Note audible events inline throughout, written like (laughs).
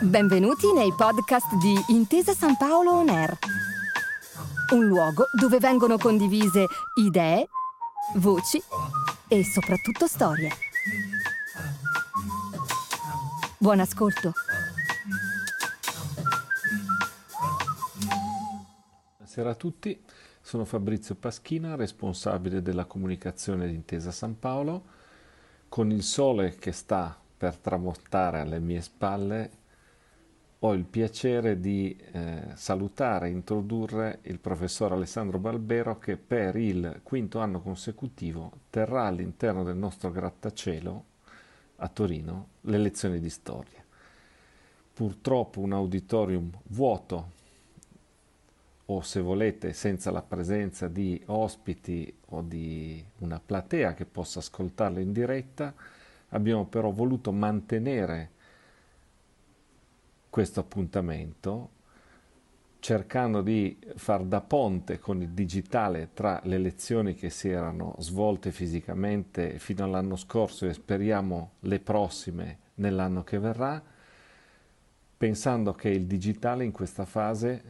Benvenuti nei podcast di Intesa San Paolo On Air, un luogo dove vengono condivise idee, voci e soprattutto storie. Buon ascolto. Buonasera a tutti, sono Fabrizio Paschina, responsabile della comunicazione di Intesa San Paolo. Con il sole che sta per tramontare alle mie spalle, ho il piacere di eh, salutare e introdurre il professor Alessandro Balbero che per il quinto anno consecutivo terrà all'interno del nostro grattacielo a Torino le lezioni di storia. Purtroppo un auditorium vuoto o se volete senza la presenza di ospiti o di una platea che possa ascoltarlo in diretta, abbiamo però voluto mantenere questo appuntamento cercando di far da ponte con il digitale tra le lezioni che si erano svolte fisicamente fino all'anno scorso e speriamo le prossime nell'anno che verrà, pensando che il digitale in questa fase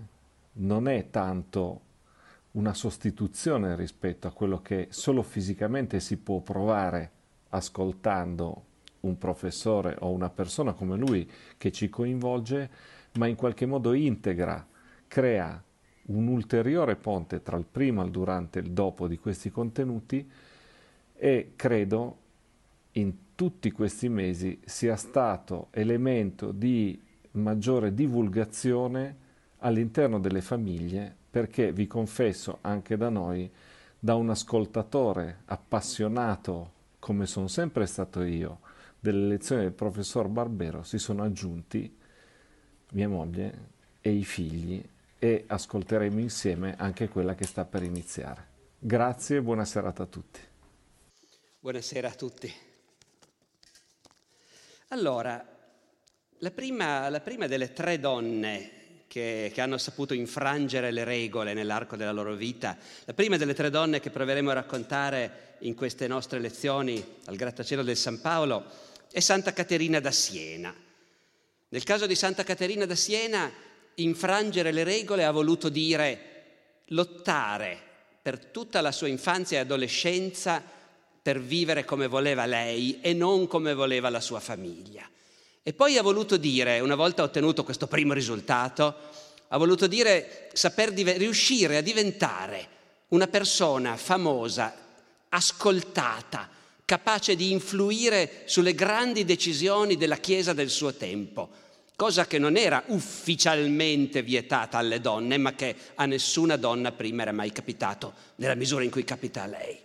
non è tanto una sostituzione rispetto a quello che solo fisicamente si può provare ascoltando un professore o una persona come lui che ci coinvolge, ma in qualche modo integra, crea un ulteriore ponte tra il prima, il durante e il dopo di questi contenuti e credo in tutti questi mesi sia stato elemento di maggiore divulgazione all'interno delle famiglie perché vi confesso anche da noi da un ascoltatore appassionato come sono sempre stato io delle lezioni del professor Barbero si sono aggiunti mia moglie e i figli e ascolteremo insieme anche quella che sta per iniziare. Grazie e buona serata a tutti. Buonasera a tutti. Allora, la prima, la prima delle tre donne che, che, hanno saputo infrangere le regole nell'arco della loro vita, la prima delle tre donne che proveremo a raccontare in queste nostre lezioni al grattacielo del San Paolo, è Santa Caterina da Siena. Nel caso di Santa Caterina da Siena, infrangere le regole ha voluto dire lottare per tutta la sua infanzia e adolescenza per vivere come voleva lei e non come voleva la sua famiglia. E poi ha voluto dire, una volta ottenuto questo primo risultato, ha voluto dire saper div- riuscire a diventare una persona famosa, ascoltata, capace di influire sulle grandi decisioni della Chiesa del suo tempo, cosa che non era ufficialmente vietata alle donne, ma che a nessuna donna prima era mai capitato, nella misura in cui capita a lei.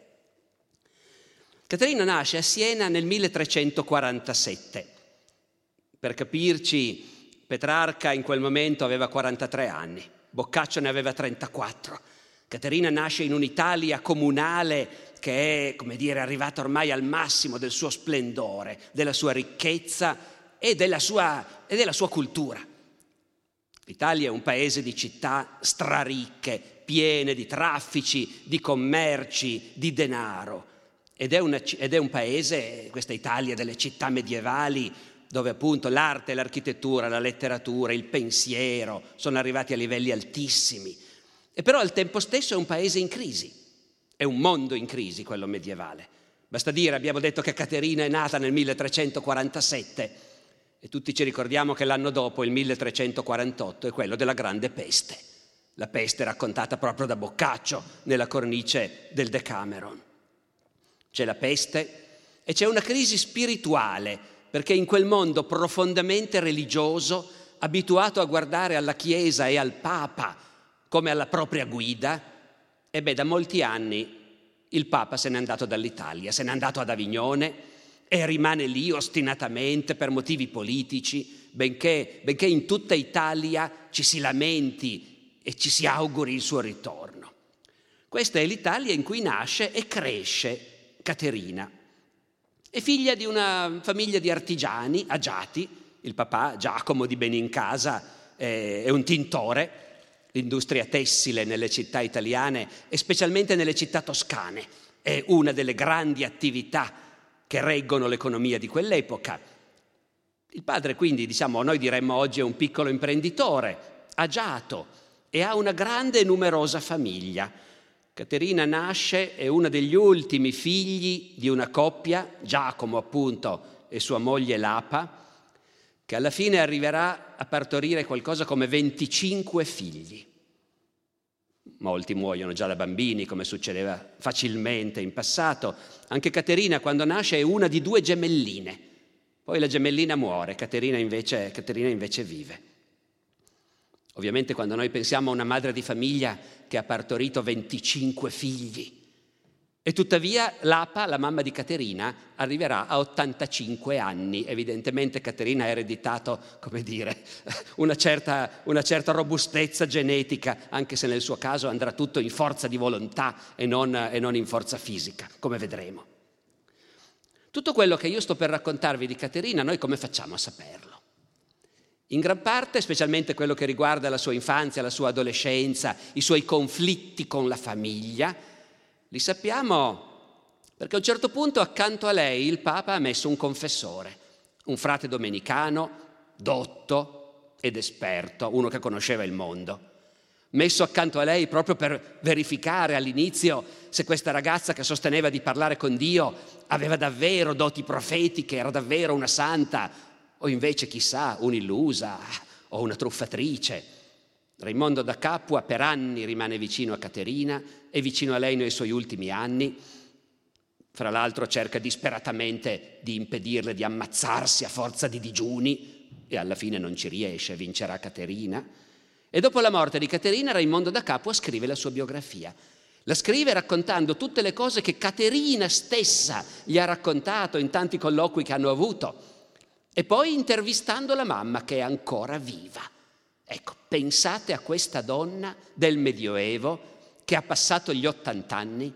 Caterina nasce a Siena nel 1347. Per capirci, Petrarca in quel momento aveva 43 anni, Boccaccio ne aveva 34. Caterina nasce in un'Italia comunale che è, come dire, arrivata ormai al massimo del suo splendore, della sua ricchezza e della sua, e della sua cultura. L'Italia è un paese di città straricche, piene di traffici, di commerci, di denaro. Ed è, una, ed è un paese, questa Italia delle città medievali, dove appunto l'arte, l'architettura, la letteratura, il pensiero sono arrivati a livelli altissimi. E però al tempo stesso è un paese in crisi. È un mondo in crisi quello medievale. Basta dire, abbiamo detto che Caterina è nata nel 1347 e tutti ci ricordiamo che l'anno dopo, il 1348, è quello della Grande Peste. La peste raccontata proprio da Boccaccio nella cornice del Decameron. C'è la peste e c'è una crisi spirituale, perché in quel mondo profondamente religioso, abituato a guardare alla Chiesa e al Papa come alla propria guida, e da molti anni il Papa se n'è andato dall'Italia, se n'è andato ad Avignone e rimane lì ostinatamente per motivi politici, benché, benché in tutta Italia ci si lamenti e ci si auguri il suo ritorno. Questa è l'Italia in cui nasce e cresce Caterina. È figlia di una famiglia di artigiani agiati, il papà Giacomo di Benincasa è un tintore, l'industria tessile nelle città italiane e specialmente nelle città toscane. È una delle grandi attività che reggono l'economia di quell'epoca. Il padre quindi, diciamo, noi diremmo oggi è un piccolo imprenditore, agiato e ha una grande e numerosa famiglia. Caterina nasce, è uno degli ultimi figli di una coppia, Giacomo appunto e sua moglie Lapa, che alla fine arriverà a partorire qualcosa come 25 figli. Molti muoiono già da bambini, come succedeva facilmente in passato. Anche Caterina, quando nasce, è una di due gemelline. Poi la gemellina muore, Caterina invece, Caterina invece vive. Ovviamente quando noi pensiamo a una madre di famiglia che ha partorito 25 figli, e tuttavia l'Apa, la mamma di Caterina, arriverà a 85 anni. Evidentemente Caterina ha ereditato, come dire, (laughs) una certa, una certa, robustezza genetica, anche se nel suo caso andrà tutto in forza di volontà e non, e non in forza fisica, come vedremo. Tutto quello che io sto per raccontarvi di Caterina, noi come facciamo a saperlo? In gran parte, specialmente quello che riguarda la sua infanzia, la sua adolescenza, i suoi conflitti con la famiglia, li sappiamo perché a un certo punto accanto a lei il Papa ha messo un confessore, un frate domenicano, dotto ed esperto, uno che conosceva il mondo. Messo accanto a lei proprio per verificare all'inizio se questa ragazza che sosteneva di parlare con Dio aveva davvero doti profetiche, era davvero una santa, o invece chissà un'illusa o una truffatrice. Raimondo da Capua per anni rimane vicino a Caterina e vicino a lei nei suoi ultimi anni. Fra l'altro cerca disperatamente di impedirle di ammazzarsi a forza di digiuni e alla fine non ci riesce, vincerà Caterina. E dopo la morte di Caterina, Raimondo da Capua scrive la sua biografia. La scrive raccontando tutte le cose che Caterina stessa gli ha raccontato in tanti colloqui che hanno avuto e poi intervistando la mamma che è ancora viva. Ecco, pensate a questa donna del Medioevo che ha passato gli 80 anni,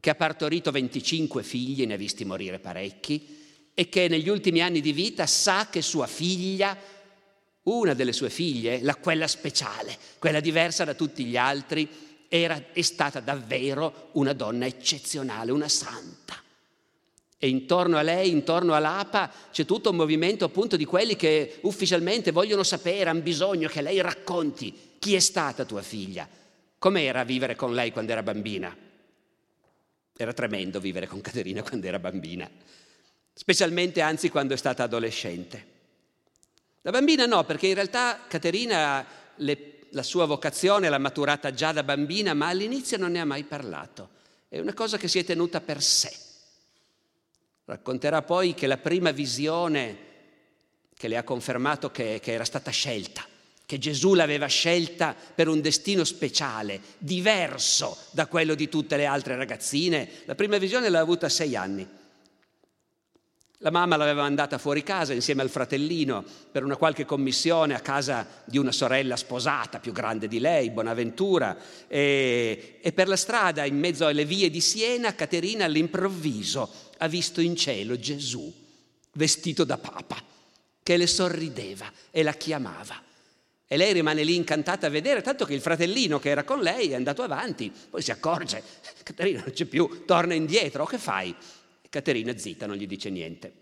che ha partorito 25 figli, ne ha visti morire parecchi, e che negli ultimi anni di vita sa che sua figlia, una delle sue figlie, la, quella speciale, quella diversa da tutti gli altri, era, è stata davvero una donna eccezionale, una santa. E intorno a lei, intorno all'APA, c'è tutto un movimento appunto di quelli che ufficialmente vogliono sapere, hanno bisogno che lei racconti chi è stata tua figlia, com'era vivere con lei quando era bambina. Era tremendo vivere con Caterina quando era bambina, specialmente anzi quando è stata adolescente. La bambina no, perché in realtà Caterina le, la sua vocazione l'ha maturata già da bambina, ma all'inizio non ne ha mai parlato. È una cosa che si è tenuta per sé. Racconterà poi che la prima visione che le ha confermato che, che era stata scelta, che Gesù l'aveva scelta per un destino speciale, diverso da quello di tutte le altre ragazzine, la prima visione l'ha avuta a sei anni. La mamma l'aveva mandata fuori casa insieme al fratellino per una qualche commissione a casa di una sorella sposata più grande di lei, Bonaventura, e, e per la strada, in mezzo alle vie di Siena, Caterina all'improvviso ha visto in cielo Gesù vestito da papa, che le sorrideva e la chiamava. E lei rimane lì incantata a vedere, tanto che il fratellino che era con lei è andato avanti, poi si accorge, Caterina non c'è più, torna indietro, che fai? Caterina zitta, non gli dice niente.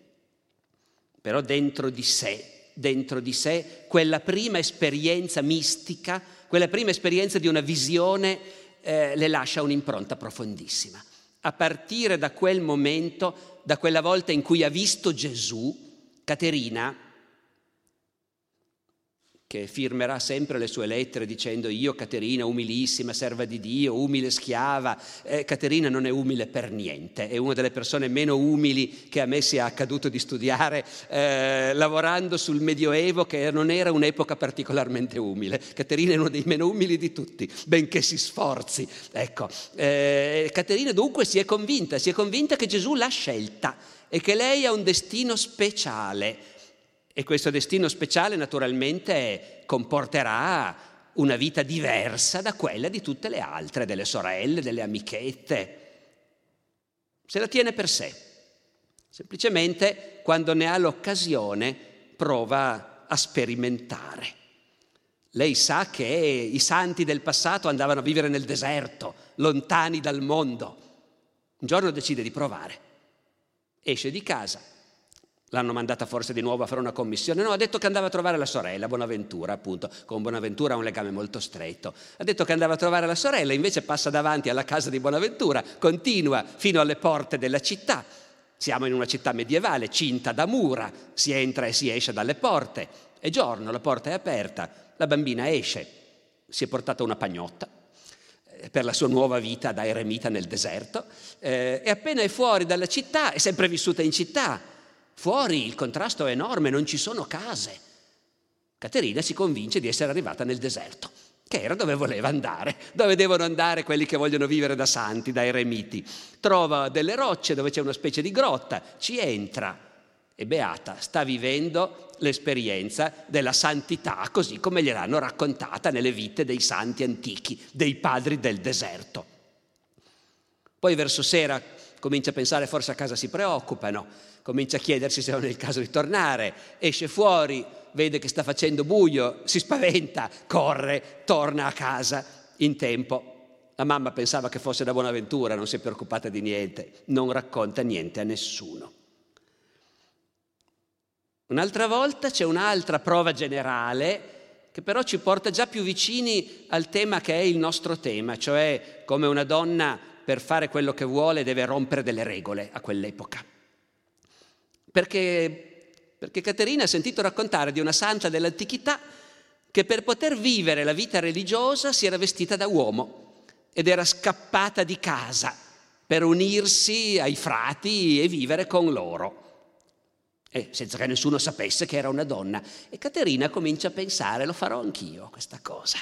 Però dentro di sé, dentro di sé, quella prima esperienza mistica, quella prima esperienza di una visione eh, le lascia un'impronta profondissima. A partire da quel momento, da quella volta in cui ha visto Gesù, Caterina che firmerà sempre le sue lettere dicendo io Caterina, umilissima, serva di Dio, umile schiava. Eh, Caterina non è umile per niente, è una delle persone meno umili che a me sia accaduto di studiare eh, lavorando sul Medioevo che non era un'epoca particolarmente umile. Caterina è uno dei meno umili di tutti, benché si sforzi. Ecco, eh, Caterina dunque si è convinta, si è convinta che Gesù l'ha scelta e che lei ha un destino speciale e questo destino speciale naturalmente comporterà una vita diversa da quella di tutte le altre, delle sorelle, delle amichette. Se la tiene per sé. Semplicemente quando ne ha l'occasione prova a sperimentare. Lei sa che i santi del passato andavano a vivere nel deserto, lontani dal mondo. Un giorno decide di provare esce di casa, L'hanno mandata forse di nuovo a fare una commissione. No, ha detto che andava a trovare la sorella, Bonaventura, appunto. Con Bonaventura ha un legame molto stretto. Ha detto che andava a trovare la sorella, invece passa davanti alla casa di Bonaventura, continua fino alle porte della città. Siamo in una città medievale, cinta da mura, si entra e si esce dalle porte. È giorno, la porta è aperta, la bambina esce, si è portata una pagnotta eh, per la sua nuova vita da eremita nel deserto eh, e appena è fuori dalla città, è sempre vissuta in città, Fuori il contrasto è enorme, non ci sono case. Caterina si convince di essere arrivata nel deserto, che era dove voleva andare, dove devono andare quelli che vogliono vivere da santi, da eremiti. Trova delle rocce dove c'è una specie di grotta, ci entra e Beata sta vivendo l'esperienza della santità così come gliel'hanno raccontata nelle vite dei santi antichi, dei padri del deserto. Poi verso sera comincia a pensare forse a casa si preoccupano, comincia a chiedersi se non è il caso di tornare, esce fuori, vede che sta facendo buio, si spaventa, corre, torna a casa in tempo. La mamma pensava che fosse da Buonaventura, non si è preoccupata di niente, non racconta niente a nessuno. Un'altra volta c'è un'altra prova generale che però ci porta già più vicini al tema che è il nostro tema, cioè come una donna per fare quello che vuole deve rompere delle regole a quell'epoca. Perché, perché Caterina ha sentito raccontare di una santa dell'antichità che per poter vivere la vita religiosa si era vestita da uomo ed era scappata di casa per unirsi ai frati e vivere con loro. E senza che nessuno sapesse che era una donna. E Caterina comincia a pensare, lo farò anch'io questa cosa.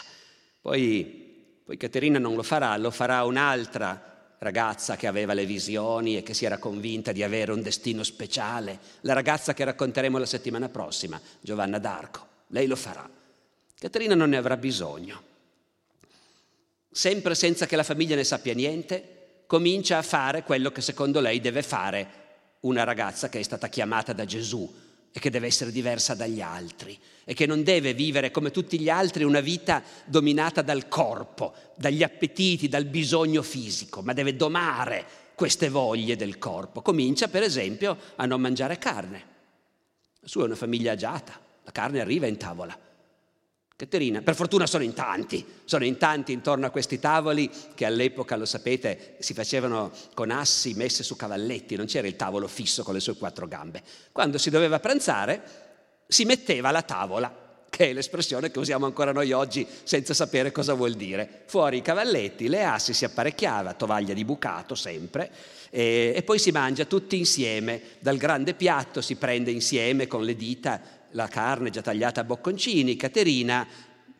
Poi, poi Caterina non lo farà, lo farà un'altra ragazza che aveva le visioni e che si era convinta di avere un destino speciale, la ragazza che racconteremo la settimana prossima, Giovanna d'Arco. Lei lo farà. Caterina non ne avrà bisogno. Sempre senza che la famiglia ne sappia niente, comincia a fare quello che secondo lei deve fare una ragazza che è stata chiamata da Gesù e che deve essere diversa dagli altri e che non deve vivere come tutti gli altri una vita dominata dal corpo, dagli appetiti, dal bisogno fisico, ma deve domare queste voglie del corpo. Comincia per esempio a non mangiare carne. La sua è una famiglia agiata, la carne arriva in tavola. Caterina, per fortuna sono in tanti, sono in tanti intorno a questi tavoli che all'epoca, lo sapete, si facevano con assi messe su cavalletti, non c'era il tavolo fisso con le sue quattro gambe. Quando si doveva pranzare si metteva alla tavola, che è l'espressione che usiamo ancora noi oggi senza sapere cosa vuol dire. Fuori i cavalletti, le assi si apparecchiava, tovaglia di bucato sempre, e, e poi si mangia tutti insieme. Dal grande piatto si prende insieme con le dita la carne già tagliata a bocconcini. Caterina,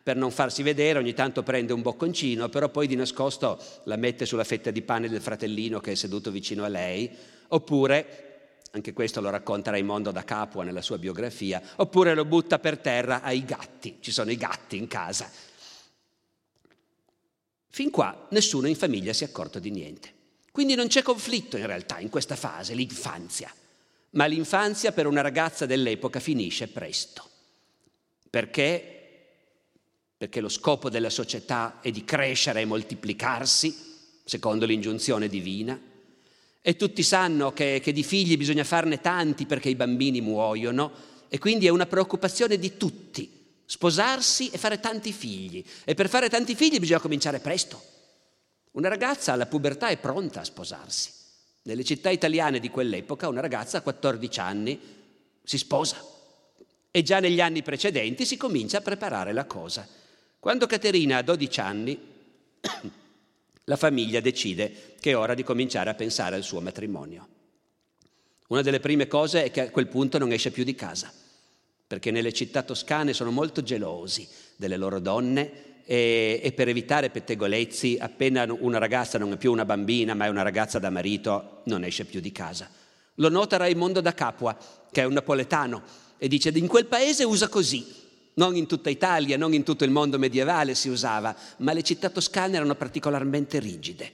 per non farsi vedere, ogni tanto prende un bocconcino, però poi di nascosto la mette sulla fetta di pane del fratellino che è seduto vicino a lei, oppure anche questo lo racconta Raimondo da Capua nella sua biografia, oppure lo butta per terra ai gatti, ci sono i gatti in casa. Fin qua nessuno in famiglia si è accorto di niente. Quindi non c'è conflitto in realtà in questa fase, l'infanzia ma l'infanzia per una ragazza dell'epoca finisce presto. Perché? Perché lo scopo della società è di crescere e moltiplicarsi, secondo l'ingiunzione divina, e tutti sanno che, che di figli bisogna farne tanti perché i bambini muoiono, e quindi è una preoccupazione di tutti, sposarsi e fare tanti figli. E per fare tanti figli bisogna cominciare presto. Una ragazza alla pubertà è pronta a sposarsi. Nelle città italiane di quell'epoca una ragazza a 14 anni si sposa e già negli anni precedenti si comincia a preparare la cosa. Quando Caterina ha 12 anni, (coughs) la famiglia decide che è ora di cominciare a pensare al suo matrimonio. Una delle prime cose è che a quel punto non esce più di casa, perché nelle città toscane sono molto gelosi delle loro donne e, e, per evitare pettegolezzi, appena una ragazza non è più una bambina ma è una ragazza da marito, non esce più di casa. Lo nota Raimondo da Capua, che è un napoletano, e dice in quel paese usa così. Non in tutta Italia, non in tutto il mondo medievale si usava, ma le città toscane erano particolarmente rigide.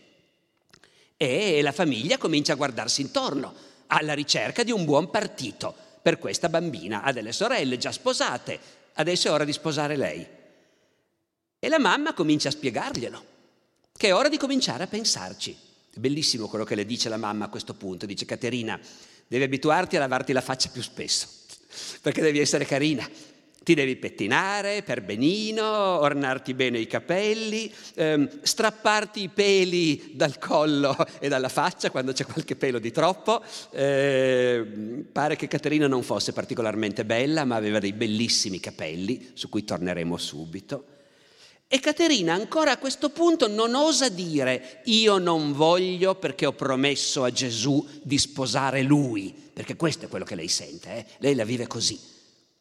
E la famiglia comincia a guardarsi intorno, alla ricerca di un buon partito per questa bambina. Ha delle sorelle già sposate, adesso è ora di sposare lei. E la mamma comincia a spiegarglielo, che è ora di cominciare a pensarci. È bellissimo quello che le dice la mamma a questo punto. Dice Caterina, devi abituarti a lavarti la faccia più spesso, (laughs) perché devi essere carina. Ti devi pettinare per benino, ornarti bene i capelli, ehm, strapparti i peli dal collo e dalla faccia quando c'è qualche pelo di troppo. Eh, pare che Caterina non fosse particolarmente bella, ma aveva dei bellissimi capelli, su cui torneremo subito. E Caterina ancora a questo punto non osa dire io non voglio perché ho promesso a Gesù di sposare lui, perché questo è quello che lei sente, eh? lei la vive così.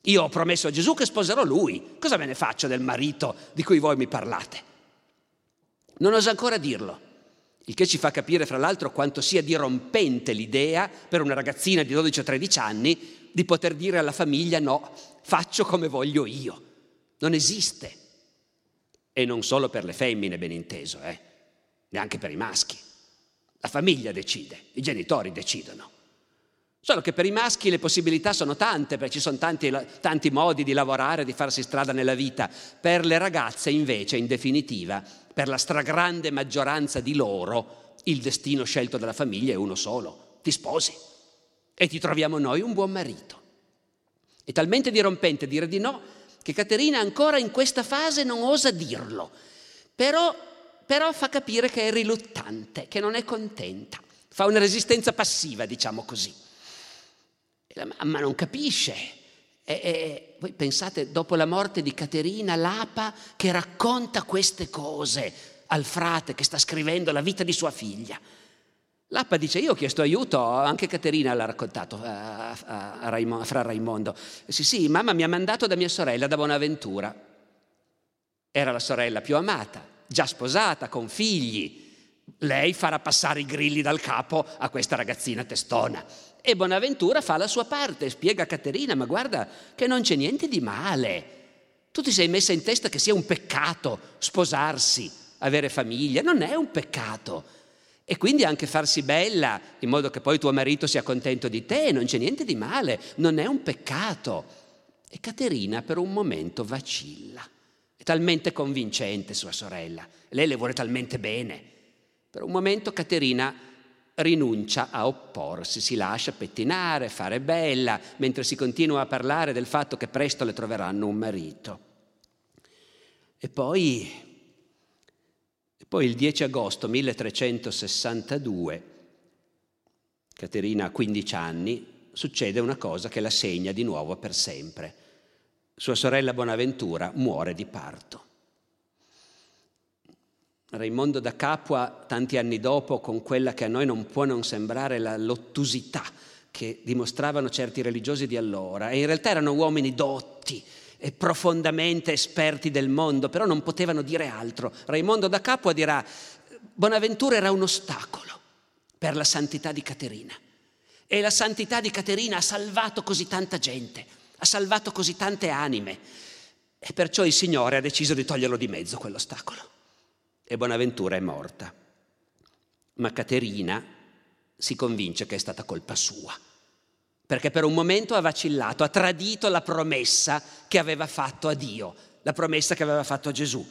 Io ho promesso a Gesù che sposerò lui. Cosa me ne faccio del marito di cui voi mi parlate? Non osa ancora dirlo, il che ci fa capire fra l'altro quanto sia dirompente l'idea per una ragazzina di 12 o 13 anni di poter dire alla famiglia no, faccio come voglio io. Non esiste. E non solo per le femmine, ben inteso, eh? neanche per i maschi. La famiglia decide, i genitori decidono. Solo che per i maschi le possibilità sono tante, perché ci sono tanti, tanti, modi di lavorare, di farsi strada nella vita. Per le ragazze invece, in definitiva, per la stragrande maggioranza di loro, il destino scelto dalla famiglia è uno solo. Ti sposi e ti troviamo noi un buon marito. È talmente dirompente dire di no che Caterina ancora in questa fase non osa dirlo, però, però fa capire che è riluttante, che non è contenta, fa una resistenza passiva, diciamo così. E la mamma non capisce. E, e, voi pensate, dopo la morte di Caterina, l'Apa che racconta queste cose al frate che sta scrivendo la vita di sua figlia. L'Appa dice, io ho chiesto aiuto, anche Caterina l'ha raccontato a, a, a Raimondo, fra Raimondo. Sì, sì, mamma mi ha mandato da mia sorella, da Bonaventura. Era la sorella più amata, già sposata, con figli. Lei farà passare i grilli dal capo a questa ragazzina testona. E Bonaventura fa la sua parte, spiega a Caterina, ma guarda che non c'è niente di male. Tu ti sei messa in testa che sia un peccato sposarsi, avere famiglia, non è un peccato. E quindi anche farsi bella, in modo che poi tuo marito sia contento di te, non c'è niente di male, non è un peccato. E Caterina per un momento vacilla. È talmente convincente sua sorella, lei le vuole talmente bene. Per un momento Caterina rinuncia a opporsi, si lascia pettinare, fare bella, mentre si continua a parlare del fatto che presto le troveranno un marito. E poi, poi il 10 agosto 1362, Caterina ha 15 anni, succede una cosa che la segna di nuovo per sempre. Sua sorella Bonaventura muore di parto. Raimondo da Capua, tanti anni dopo, con quella che a noi non può non sembrare la lottusità che dimostravano certi religiosi di allora, e in realtà erano uomini dotti profondamente esperti del mondo, però non potevano dire altro. Raimondo da Capua dirà, Bonaventura era un ostacolo per la santità di Caterina. E la santità di Caterina ha salvato così tanta gente, ha salvato così tante anime. E perciò il Signore ha deciso di toglierlo di mezzo quell'ostacolo e Bonaventura è morta. Ma Caterina si convince che è stata colpa sua, perché per un momento ha vacillato, ha tradito la promessa che aveva fatto a Dio, la promessa che aveva fatto a Gesù.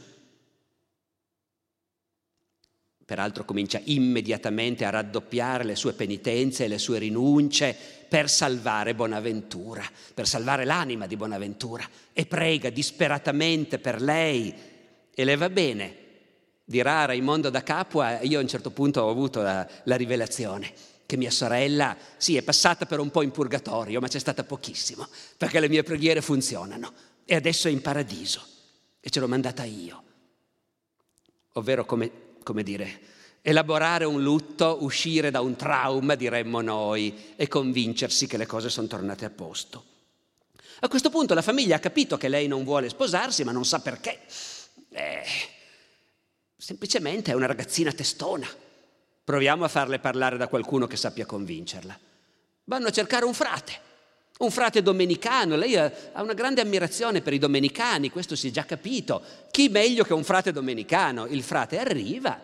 Peraltro comincia immediatamente a raddoppiare le sue penitenze e le sue rinunce per salvare Bonaventura, per salvare l'anima di Bonaventura e prega disperatamente per lei e le va bene dirà Raimondo da Capua, io a un certo punto ho avuto la, la rivelazione che mia sorella, sì, è passata per un po' in purgatorio, ma c'è stata pochissimo, perché le mie preghiere funzionano e adesso è in paradiso e ce l'ho mandata io. Ovvero, come, come dire, elaborare un lutto, uscire da un trauma, diremmo noi, e convincersi che le cose sono tornate a posto. A questo punto la famiglia ha capito che lei non vuole sposarsi, ma non sa perché. Eh, Semplicemente è una ragazzina testona. Proviamo a farle parlare da qualcuno che sappia convincerla. Vanno a cercare un frate, un frate domenicano. Lei ha una grande ammirazione per i domenicani, questo si è già capito. Chi meglio che un frate domenicano? Il frate arriva,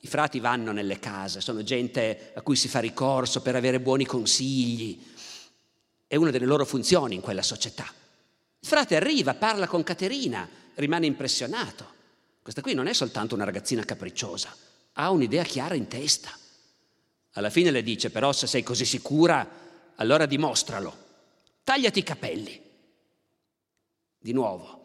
i frati vanno nelle case, sono gente a cui si fa ricorso per avere buoni consigli. È una delle loro funzioni in quella società. Il frate arriva, parla con Caterina, rimane impressionato. Questa qui non è soltanto una ragazzina capricciosa, ha un'idea chiara in testa. Alla fine le dice, però se sei così sicura, allora dimostralo. Tagliati i capelli. Di nuovo,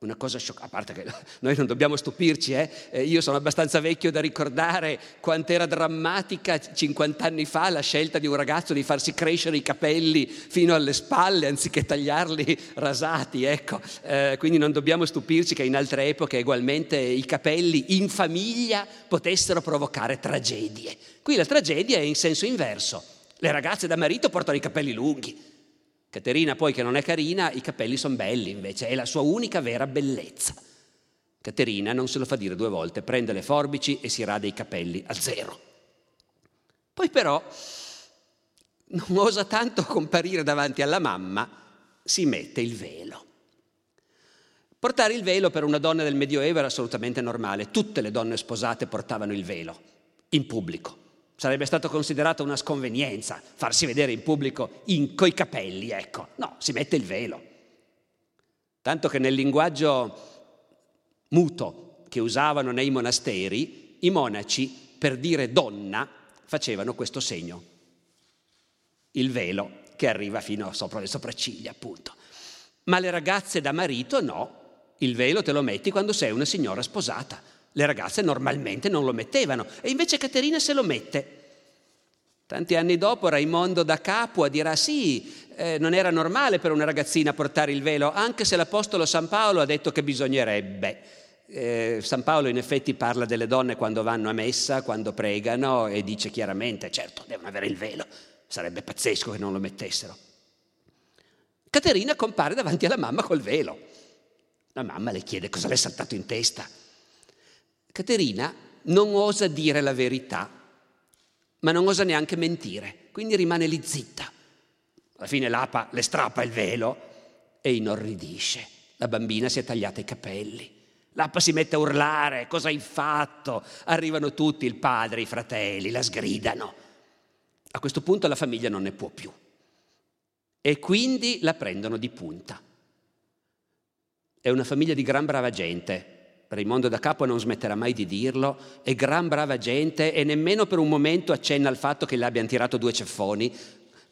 una cosa scioccante, a parte che (laughs) noi non dobbiamo stupirci, eh? eh io sono abbastanza vecchio da ricordare quant'era drammatica 50 anni fa la scelta di un ragazzo di farsi crescere i capelli fino alle spalle anziché tagliarli (laughs) rasati, ecco. Eh, quindi non dobbiamo stupirci che in altre epoche ugualmente i capelli in famiglia potessero provocare tragedie. Qui la tragedia è in senso inverso. Le ragazze da marito portano i capelli lunghi. Caterina poi che non è carina, i capelli sono belli invece, è la sua unica vera bellezza. Caterina non se lo fa dire due volte, prende le forbici e si rade i capelli a zero. Poi però non osa tanto comparire davanti alla mamma, si mette il velo. Portare il velo per una donna del Medioevo era assolutamente normale, tutte le donne sposate portavano il velo, in pubblico. Sarebbe stato considerato una sconvenienza farsi vedere in pubblico in, coi capelli, ecco. No, si mette il velo. Tanto che nel linguaggio muto che usavano nei monasteri, i monaci, per dire donna, facevano questo segno. Il velo che arriva fino sopra le sopracciglia, appunto. Ma le ragazze da marito no. Il velo te lo metti quando sei una signora sposata. Le ragazze normalmente non lo mettevano e invece Caterina se lo mette. Tanti anni dopo Raimondo da Capua dirà sì, eh, non era normale per una ragazzina portare il velo, anche se l'Apostolo San Paolo ha detto che bisognerebbe. Eh, San Paolo in effetti parla delle donne quando vanno a messa, quando pregano e dice chiaramente, certo, devono avere il velo, sarebbe pazzesco che non lo mettessero. Caterina compare davanti alla mamma col velo. La mamma le chiede cosa le è saltato in testa. Caterina non osa dire la verità, ma non osa neanche mentire, quindi rimane lì zitta. Alla fine l'apa le strappa il velo e inorridisce. La bambina si è tagliata i capelli. L'apa si mette a urlare, cosa hai fatto? Arrivano tutti, il padre, i fratelli, la sgridano. A questo punto la famiglia non ne può più. E quindi la prendono di punta. È una famiglia di gran brava gente, Raimondo da Capo non smetterà mai di dirlo, è gran brava gente e nemmeno per un momento accenna al fatto che le abbiano tirato due ceffoni,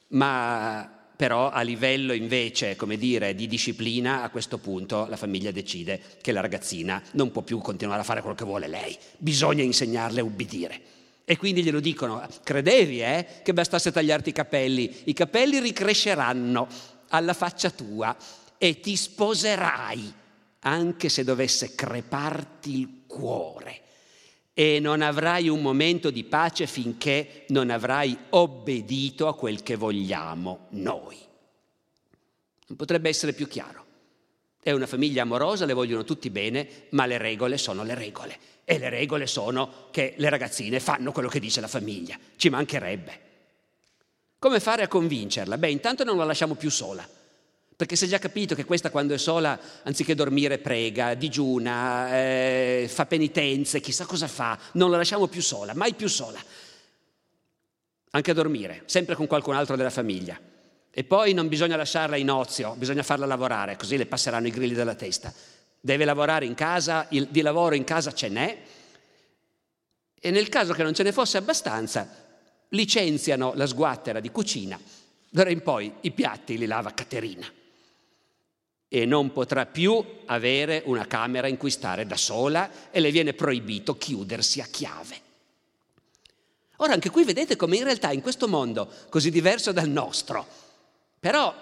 ma però a livello invece, come dire, di disciplina, a questo punto la famiglia decide che la ragazzina non può più continuare a fare quello che vuole lei, bisogna insegnarle a ubbidire. E quindi glielo dicono, credevi eh, che bastasse tagliarti i capelli, i capelli ricresceranno alla faccia tua e ti sposerai anche se dovesse creparti il cuore e non avrai un momento di pace finché non avrai obbedito a quel che vogliamo noi. Non potrebbe essere più chiaro. È una famiglia amorosa, le vogliono tutti bene, ma le regole sono le regole. E le regole sono che le ragazzine fanno quello che dice la famiglia. Ci mancherebbe. Come fare a convincerla? Beh, intanto non la lasciamo più sola. Perché si è già capito che questa quando è sola, anziché dormire, prega, digiuna, eh, fa penitenze, chissà cosa fa, non la lasciamo più sola, mai più sola. Anche a dormire, sempre con qualcun altro della famiglia. E poi non bisogna lasciarla in ozio, bisogna farla lavorare, così le passeranno i grilli della testa. Deve lavorare in casa, il, di lavoro in casa ce n'è, e nel caso che non ce ne fosse abbastanza, licenziano la sguattera di cucina, d'ora in poi i piatti li lava Caterina e non potrà più avere una camera in cui stare da sola e le viene proibito chiudersi a chiave. Ora anche qui vedete come in realtà in questo mondo così diverso dal nostro, però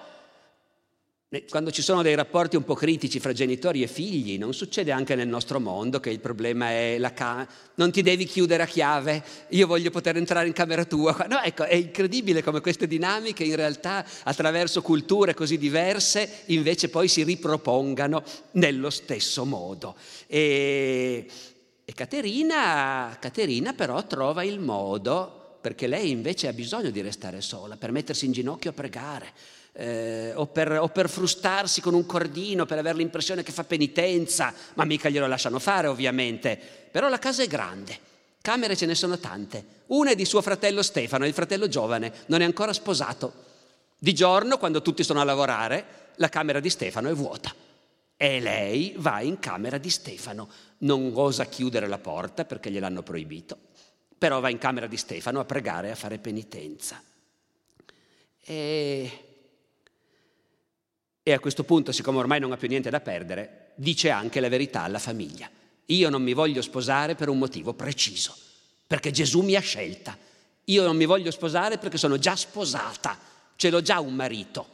quando ci sono dei rapporti un po' critici fra genitori e figli, non succede anche nel nostro mondo che il problema è la camera, non ti devi chiudere a chiave, io voglio poter entrare in camera tua. (laughs) No, ecco, è incredibile come queste dinamiche in realtà attraverso culture così diverse invece poi si ripropongano nello stesso modo. E, e Caterina, Caterina però trova il modo, perché lei invece ha bisogno di restare sola, per mettersi in ginocchio a pregare eh, o, per, o, per, frustarsi con un cordino, per avere l'impressione che fa penitenza, ma mica glielo lasciano fare ovviamente. Però la casa è grande, camere ce ne sono tante. Una è di suo fratello Stefano, il fratello giovane, non è ancora sposato. Di giorno, quando tutti sono a lavorare, la camera di Stefano è vuota. E lei va in camera di Stefano. Non osa chiudere la porta perché gliel'hanno proibito, però va in camera di Stefano a pregare a fare penitenza. E, e a questo punto, siccome ormai non ha più niente da perdere, dice anche la verità alla famiglia. Io non mi voglio sposare per un motivo preciso, perché Gesù mi ha scelta. Io non mi voglio sposare perché sono già sposata, ce l'ho già un marito,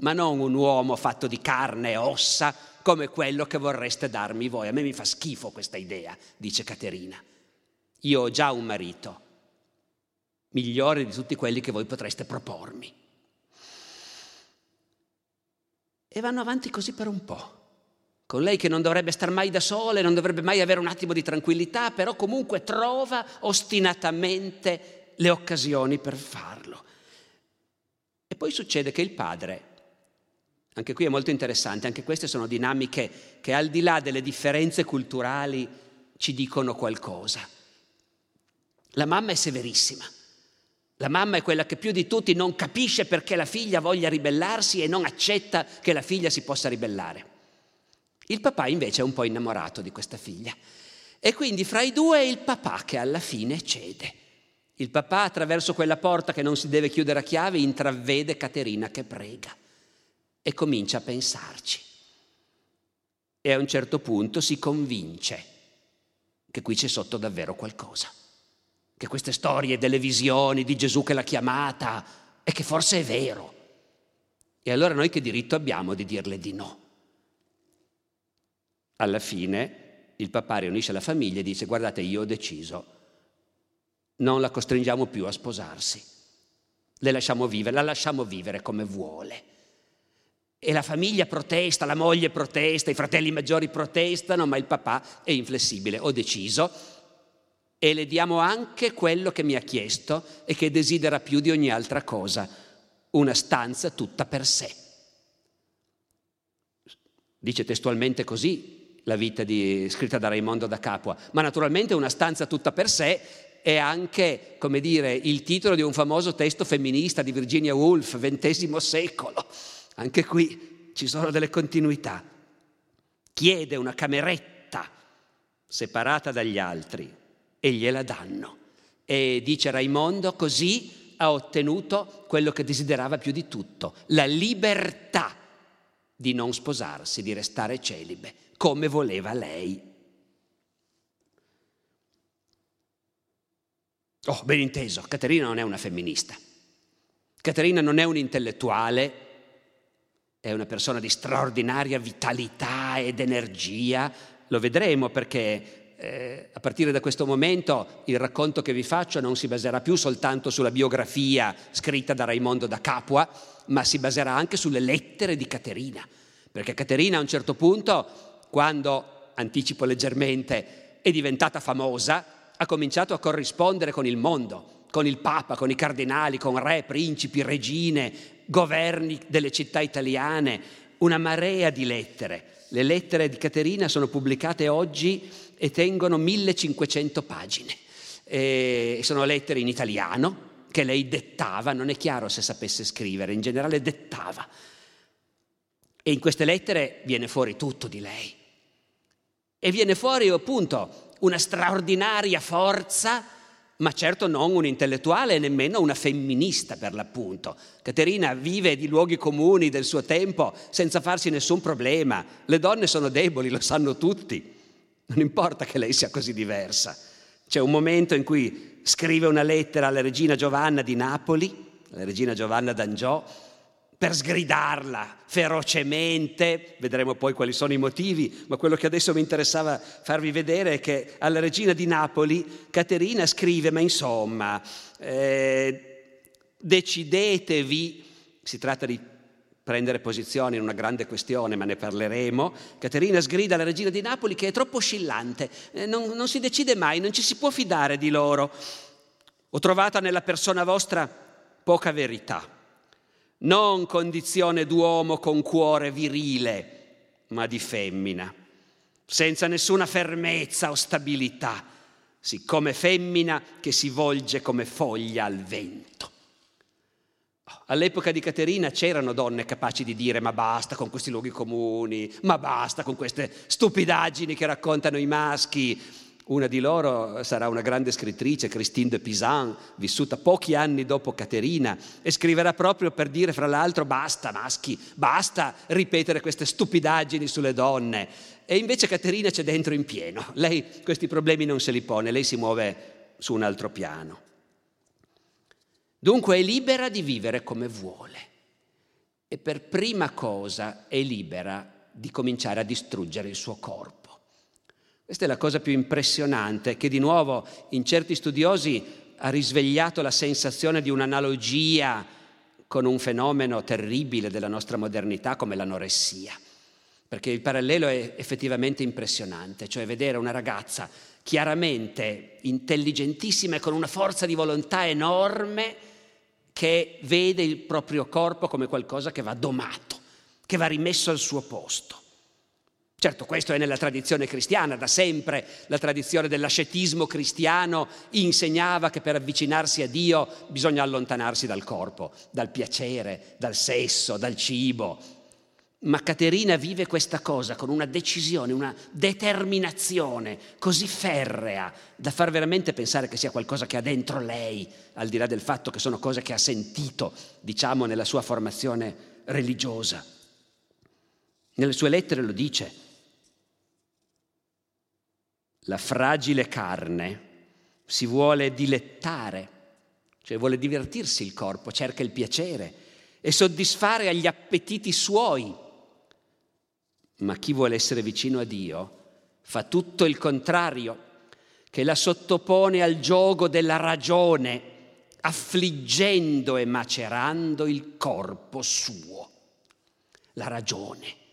ma non un uomo fatto di carne e ossa come quello che vorreste darmi voi. A me mi fa schifo questa idea, dice Caterina. Io ho già un marito, migliore di tutti quelli che voi potreste propormi. E vanno avanti così per un po' con lei che non dovrebbe star mai da sola, non dovrebbe mai avere un attimo di tranquillità, però comunque trova ostinatamente le occasioni per farlo. E poi succede che il padre, anche qui è molto interessante, anche queste sono dinamiche che al di là delle differenze culturali ci dicono qualcosa. La mamma è severissima. La mamma è quella che più di tutti non capisce perché la figlia voglia ribellarsi e non accetta che la figlia si possa ribellare. Il papà invece è un po' innamorato di questa figlia e quindi fra i due è il papà che alla fine cede. Il papà attraverso quella porta che non si deve chiudere a chiave intravede Caterina che prega e comincia a pensarci. E a un certo punto si convince che qui c'è sotto davvero qualcosa, che queste storie delle visioni di Gesù che l'ha chiamata e che forse è vero. E allora noi che diritto abbiamo di dirle di no? Alla fine il papà riunisce la famiglia e dice guardate io ho deciso, non la costringiamo più a sposarsi, le lasciamo vivere, la lasciamo vivere come vuole. E la famiglia protesta, la moglie protesta, i fratelli maggiori protestano, ma il papà è inflessibile. Ho deciso e le diamo anche quello che mi ha chiesto e che desidera più di ogni altra cosa, una stanza tutta per sé. Dice testualmente così la vita di, scritta da Raimondo da Capua, ma naturalmente una stanza tutta per sé è anche, come dire, il titolo di un famoso testo femminista di Virginia Woolf, XX secolo. Anche qui ci sono delle continuità. Chiede una cameretta separata dagli altri e gliela danno. E dice Raimondo, così ha ottenuto quello che desiderava più di tutto, la libertà di non sposarsi, di restare celibe come voleva lei. Oh, ben inteso, Caterina non è una femminista. Caterina non è un intellettuale, è una persona di straordinaria vitalità ed energia. Lo vedremo perché eh, a partire da questo momento il racconto che vi faccio non si baserà più soltanto sulla biografia scritta da Raimondo da Capua, ma si baserà anche sulle lettere di Caterina. Perché Caterina a un certo punto quando, anticipo leggermente, è diventata famosa, ha cominciato a corrispondere con il mondo, con il Papa, con i cardinali, con re, principi, regine, governi delle città italiane, una marea di lettere. Le lettere di Caterina sono pubblicate oggi e tengono 1500 pagine. E sono lettere in italiano che lei dettava, non è chiaro se sapesse scrivere, in generale dettava. E in queste lettere viene fuori tutto di lei. E viene fuori appunto una straordinaria forza, ma certo non un intellettuale nemmeno una femminista per l'appunto. Caterina vive di luoghi comuni del suo tempo senza farsi nessun problema. Le donne sono deboli, lo sanno tutti. Non importa che lei sia così diversa. C'è un momento in cui scrive una lettera alla regina Giovanna di Napoli, la regina Giovanna d'Angiò, per sgridarla ferocemente, vedremo poi quali sono i motivi, ma quello che adesso mi interessava farvi vedere è che alla regina di Napoli Caterina scrive, ma insomma, eh, decidetevi, si tratta di prendere posizione in una grande questione, ma ne parleremo, Caterina sgrida la regina di Napoli che è troppo oscillante, eh, non, non si decide mai, non ci si può fidare di loro. Ho trovata nella persona vostra poca verità. Non condizione d'uomo con cuore virile, ma di femmina, senza nessuna fermezza o stabilità, siccome femmina che si volge come foglia al vento. All'epoca di Caterina c'erano donne capaci di dire ma basta con questi luoghi comuni, ma basta con queste stupidaggini che raccontano i maschi, Una di loro sarà una grande scrittrice, Christine de Pisan, vissuta pochi anni dopo Caterina, e scriverà proprio per dire, fra l'altro, basta maschi, basta ripetere queste stupidaggini sulle donne. E invece Caterina c'è dentro in pieno. Lei questi problemi non se li pone, lei si muove su un altro piano. Dunque è libera di vivere come vuole e per prima cosa è libera di cominciare a distruggere il suo corpo. Questa è la cosa più impressionante che di nuovo in certi studiosi ha risvegliato la sensazione di un'analogia con un fenomeno terribile della nostra modernità come l'anoressia. Perché il parallelo è effettivamente impressionante, cioè vedere una ragazza chiaramente intelligentissima e con una forza di volontà enorme che vede il proprio corpo come qualcosa che va domato, che va rimesso al suo posto. Certo, questo è nella tradizione cristiana, da sempre la tradizione dell'ascetismo cristiano insegnava che per avvicinarsi a Dio bisogna allontanarsi dal corpo, dal piacere, dal sesso, dal cibo. Ma Caterina vive questa cosa con una decisione, una determinazione così ferrea da far veramente pensare che sia qualcosa che ha dentro lei, al di là del fatto che sono cose che ha sentito, diciamo, nella sua formazione religiosa. Nelle sue lettere lo dice, la fragile carne si vuole dilettare, cioè vuole divertirsi il corpo, cerca il piacere e soddisfare agli appetiti suoi. Ma chi vuole essere vicino a Dio fa tutto il contrario, che la sottopone al gioco della ragione, affliggendo e macerando il corpo suo. La ragione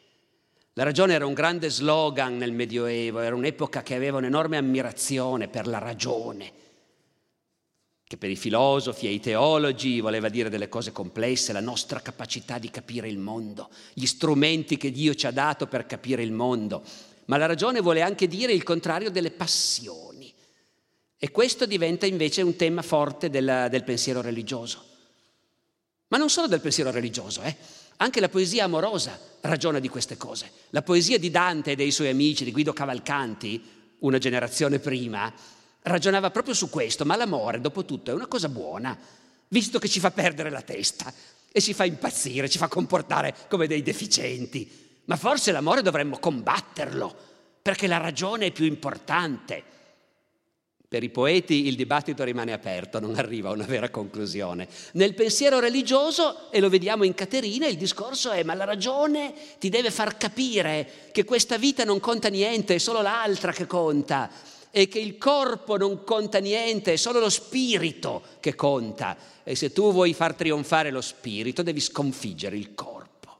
la ragione era un grande slogan nel Medioevo, era un'epoca che aveva un'enorme ammirazione per la ragione, che per i filosofi e i teologi voleva dire delle cose complesse, la nostra capacità di capire il mondo, gli strumenti che Dio ci ha dato per capire il mondo. Ma la ragione vuole anche dire il contrario delle passioni. E questo diventa invece un tema forte del, del pensiero religioso. Ma non solo del pensiero religioso, eh? Anche la poesia amorosa ragiona di queste cose. La poesia di Dante e dei suoi amici, di Guido Cavalcanti, una generazione prima, ragionava proprio su questo, ma l'amore, dopo tutto, è una cosa buona, visto che ci fa perdere la testa e ci fa impazzire, ci fa comportare come dei deficienti. Ma forse l'amore dovremmo combatterlo, perché la ragione è più importante. Per i poeti il dibattito rimane aperto, non arriva a una vera conclusione. Nel pensiero religioso, e lo vediamo in Caterina, il discorso è ma la ragione ti deve far capire che questa vita non conta niente, è solo l'altra che conta, e che il corpo non conta niente, è solo lo spirito che conta. E se tu vuoi far trionfare lo spirito, devi sconfiggere il corpo.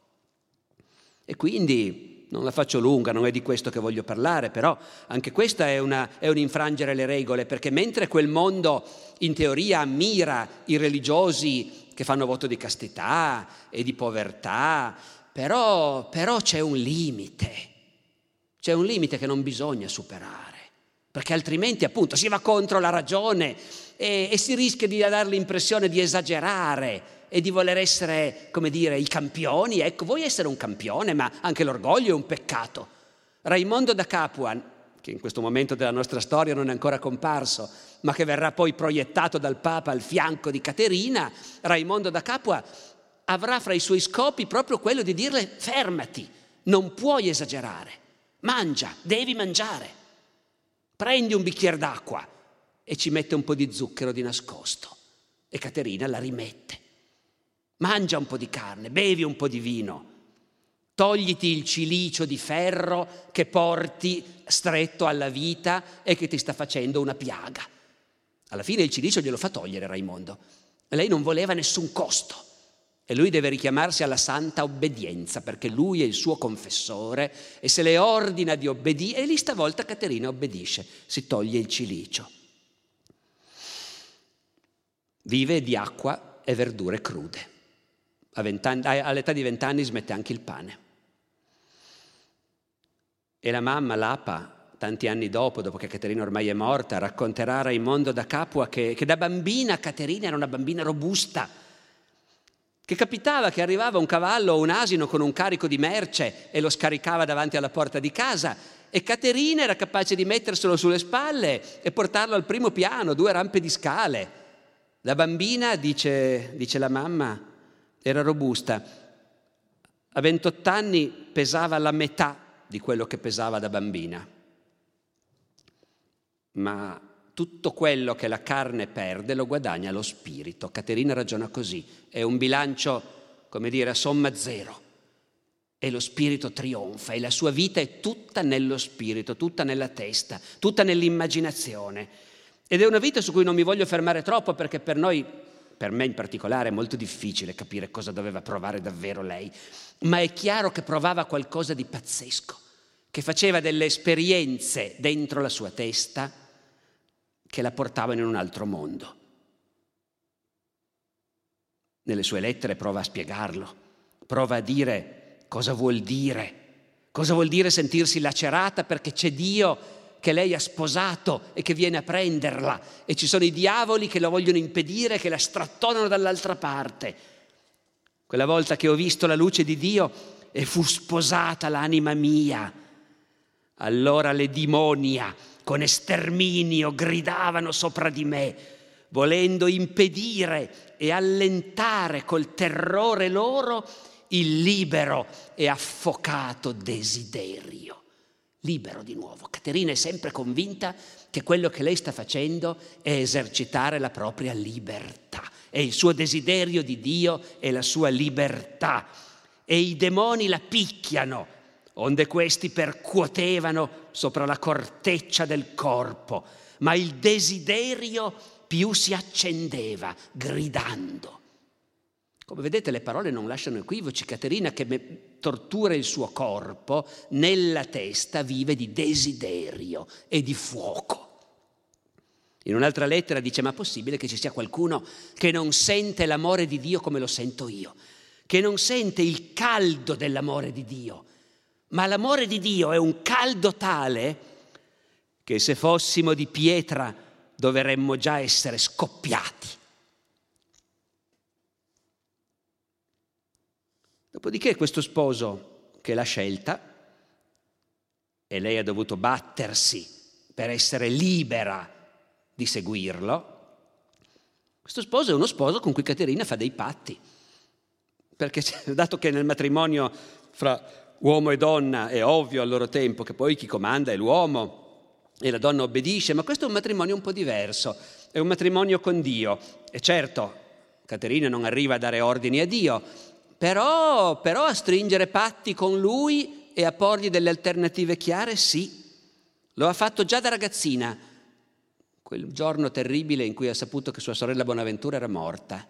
E quindi non la faccio lunga, non è di questo che voglio parlare, però anche questa è, una, è un infrangere le regole, perché mentre quel mondo in teoria ammira i religiosi che fanno voto di castità e di povertà, però, però c'è un limite, c'è un limite che non bisogna superare, perché altrimenti appunto si va contro la ragione e, e si rischia di dare l'impressione di esagerare e di voler essere, come dire, i campioni. Ecco, vuoi essere un campione, ma anche l'orgoglio è un peccato. Raimondo da Capua, che in questo momento della nostra storia non è ancora comparso, ma che verrà poi proiettato dal Papa al fianco di Caterina, Raimondo da Capua avrà fra i suoi scopi proprio quello di dirle fermati, non puoi esagerare, mangia, devi mangiare, prendi un bicchiere d'acqua e ci mette un po' di zucchero di nascosto e Caterina la rimette. Mangia un po' di carne, bevi un po' di vino, togliti il cilicio di ferro che porti stretto alla vita e che ti sta facendo una piaga. Alla fine il cilicio glielo fa togliere Raimondo. Lei non voleva nessun costo e lui deve richiamarsi alla santa obbedienza perché lui è il suo confessore e se le ordina di obbedire, e lì stavolta Caterina obbedisce, si toglie il cilicio. Vive di acqua e verdure crude all'età di vent'anni smette anche il pane. E la mamma, l'Apa, tanti anni dopo, dopo che Caterina ormai è morta, racconterà a Raimondo da Capua che, che da bambina Caterina era una bambina robusta, che capitava che arrivava un cavallo o un asino con un carico di merce e lo scaricava davanti alla porta di casa e Caterina era capace di metterselo sulle spalle e portarlo al primo piano, due rampe di scale. La bambina, dice, dice la mamma, era robusta. A 28 anni pesava la metà di quello che pesava da bambina. Ma tutto quello che la carne perde lo guadagna lo spirito. Caterina ragiona così, è un bilancio, come dire, a somma zero. E lo spirito trionfa e la sua vita è tutta nello spirito, tutta nella testa, tutta nell'immaginazione. Ed è una vita su cui non mi voglio fermare troppo perché per noi, per me in particolare, è molto difficile capire cosa doveva provare davvero lei. Ma è chiaro che provava qualcosa di pazzesco, che faceva delle esperienze dentro la sua testa che la portavano in un altro mondo. Nelle sue lettere prova a spiegarlo, prova a dire cosa vuol dire, cosa vuol dire sentirsi lacerata perché c'è Dio che lei ha sposato e che viene a prenderla e ci sono i diavoli che la vogliono impedire, che la strattonano dall'altra parte. Quella volta che ho visto la luce di Dio e fu sposata l'anima mia, allora le dimonia con esterminio gridavano sopra di me, volendo impedire e allentare col terrore loro il libero e affocato desiderio. Libero di nuovo. Caterina è sempre convinta che quello che lei sta facendo è esercitare la propria libertà. È il suo desiderio di Dio e la sua libertà. E i demoni la picchiano onde questi percuotevano sopra la corteccia del corpo, ma il desiderio più si accendeva, gridando. Come vedete le parole non lasciano equivoci. Caterina che tortura il suo corpo, nella testa vive di desiderio e di fuoco. In un'altra lettera dice, ma è possibile che ci sia qualcuno che non sente l'amore di Dio come lo sento io, che non sente il caldo dell'amore di Dio, ma l'amore di Dio è un caldo tale che se fossimo di pietra dovremmo già essere scoppiati. Dopodiché questo sposo che l'ha scelta, e lei ha dovuto battersi per essere libera di seguirlo, questo sposo è uno sposo con cui Caterina fa dei patti, perché (laughs) dato che nel matrimonio fra uomo e donna, è ovvio al loro tempo che poi chi comanda è l'uomo e la donna obbedisce, ma questo è un matrimonio un po' diverso, è un matrimonio con Dio. E certo, Caterina non arriva a dare ordini a Dio, però, però a stringere patti con lui e a porgli delle alternative chiare, sì. Lo ha fatto già da ragazzina, quel giorno terribile in cui ha saputo che sua sorella Bonaventura era morta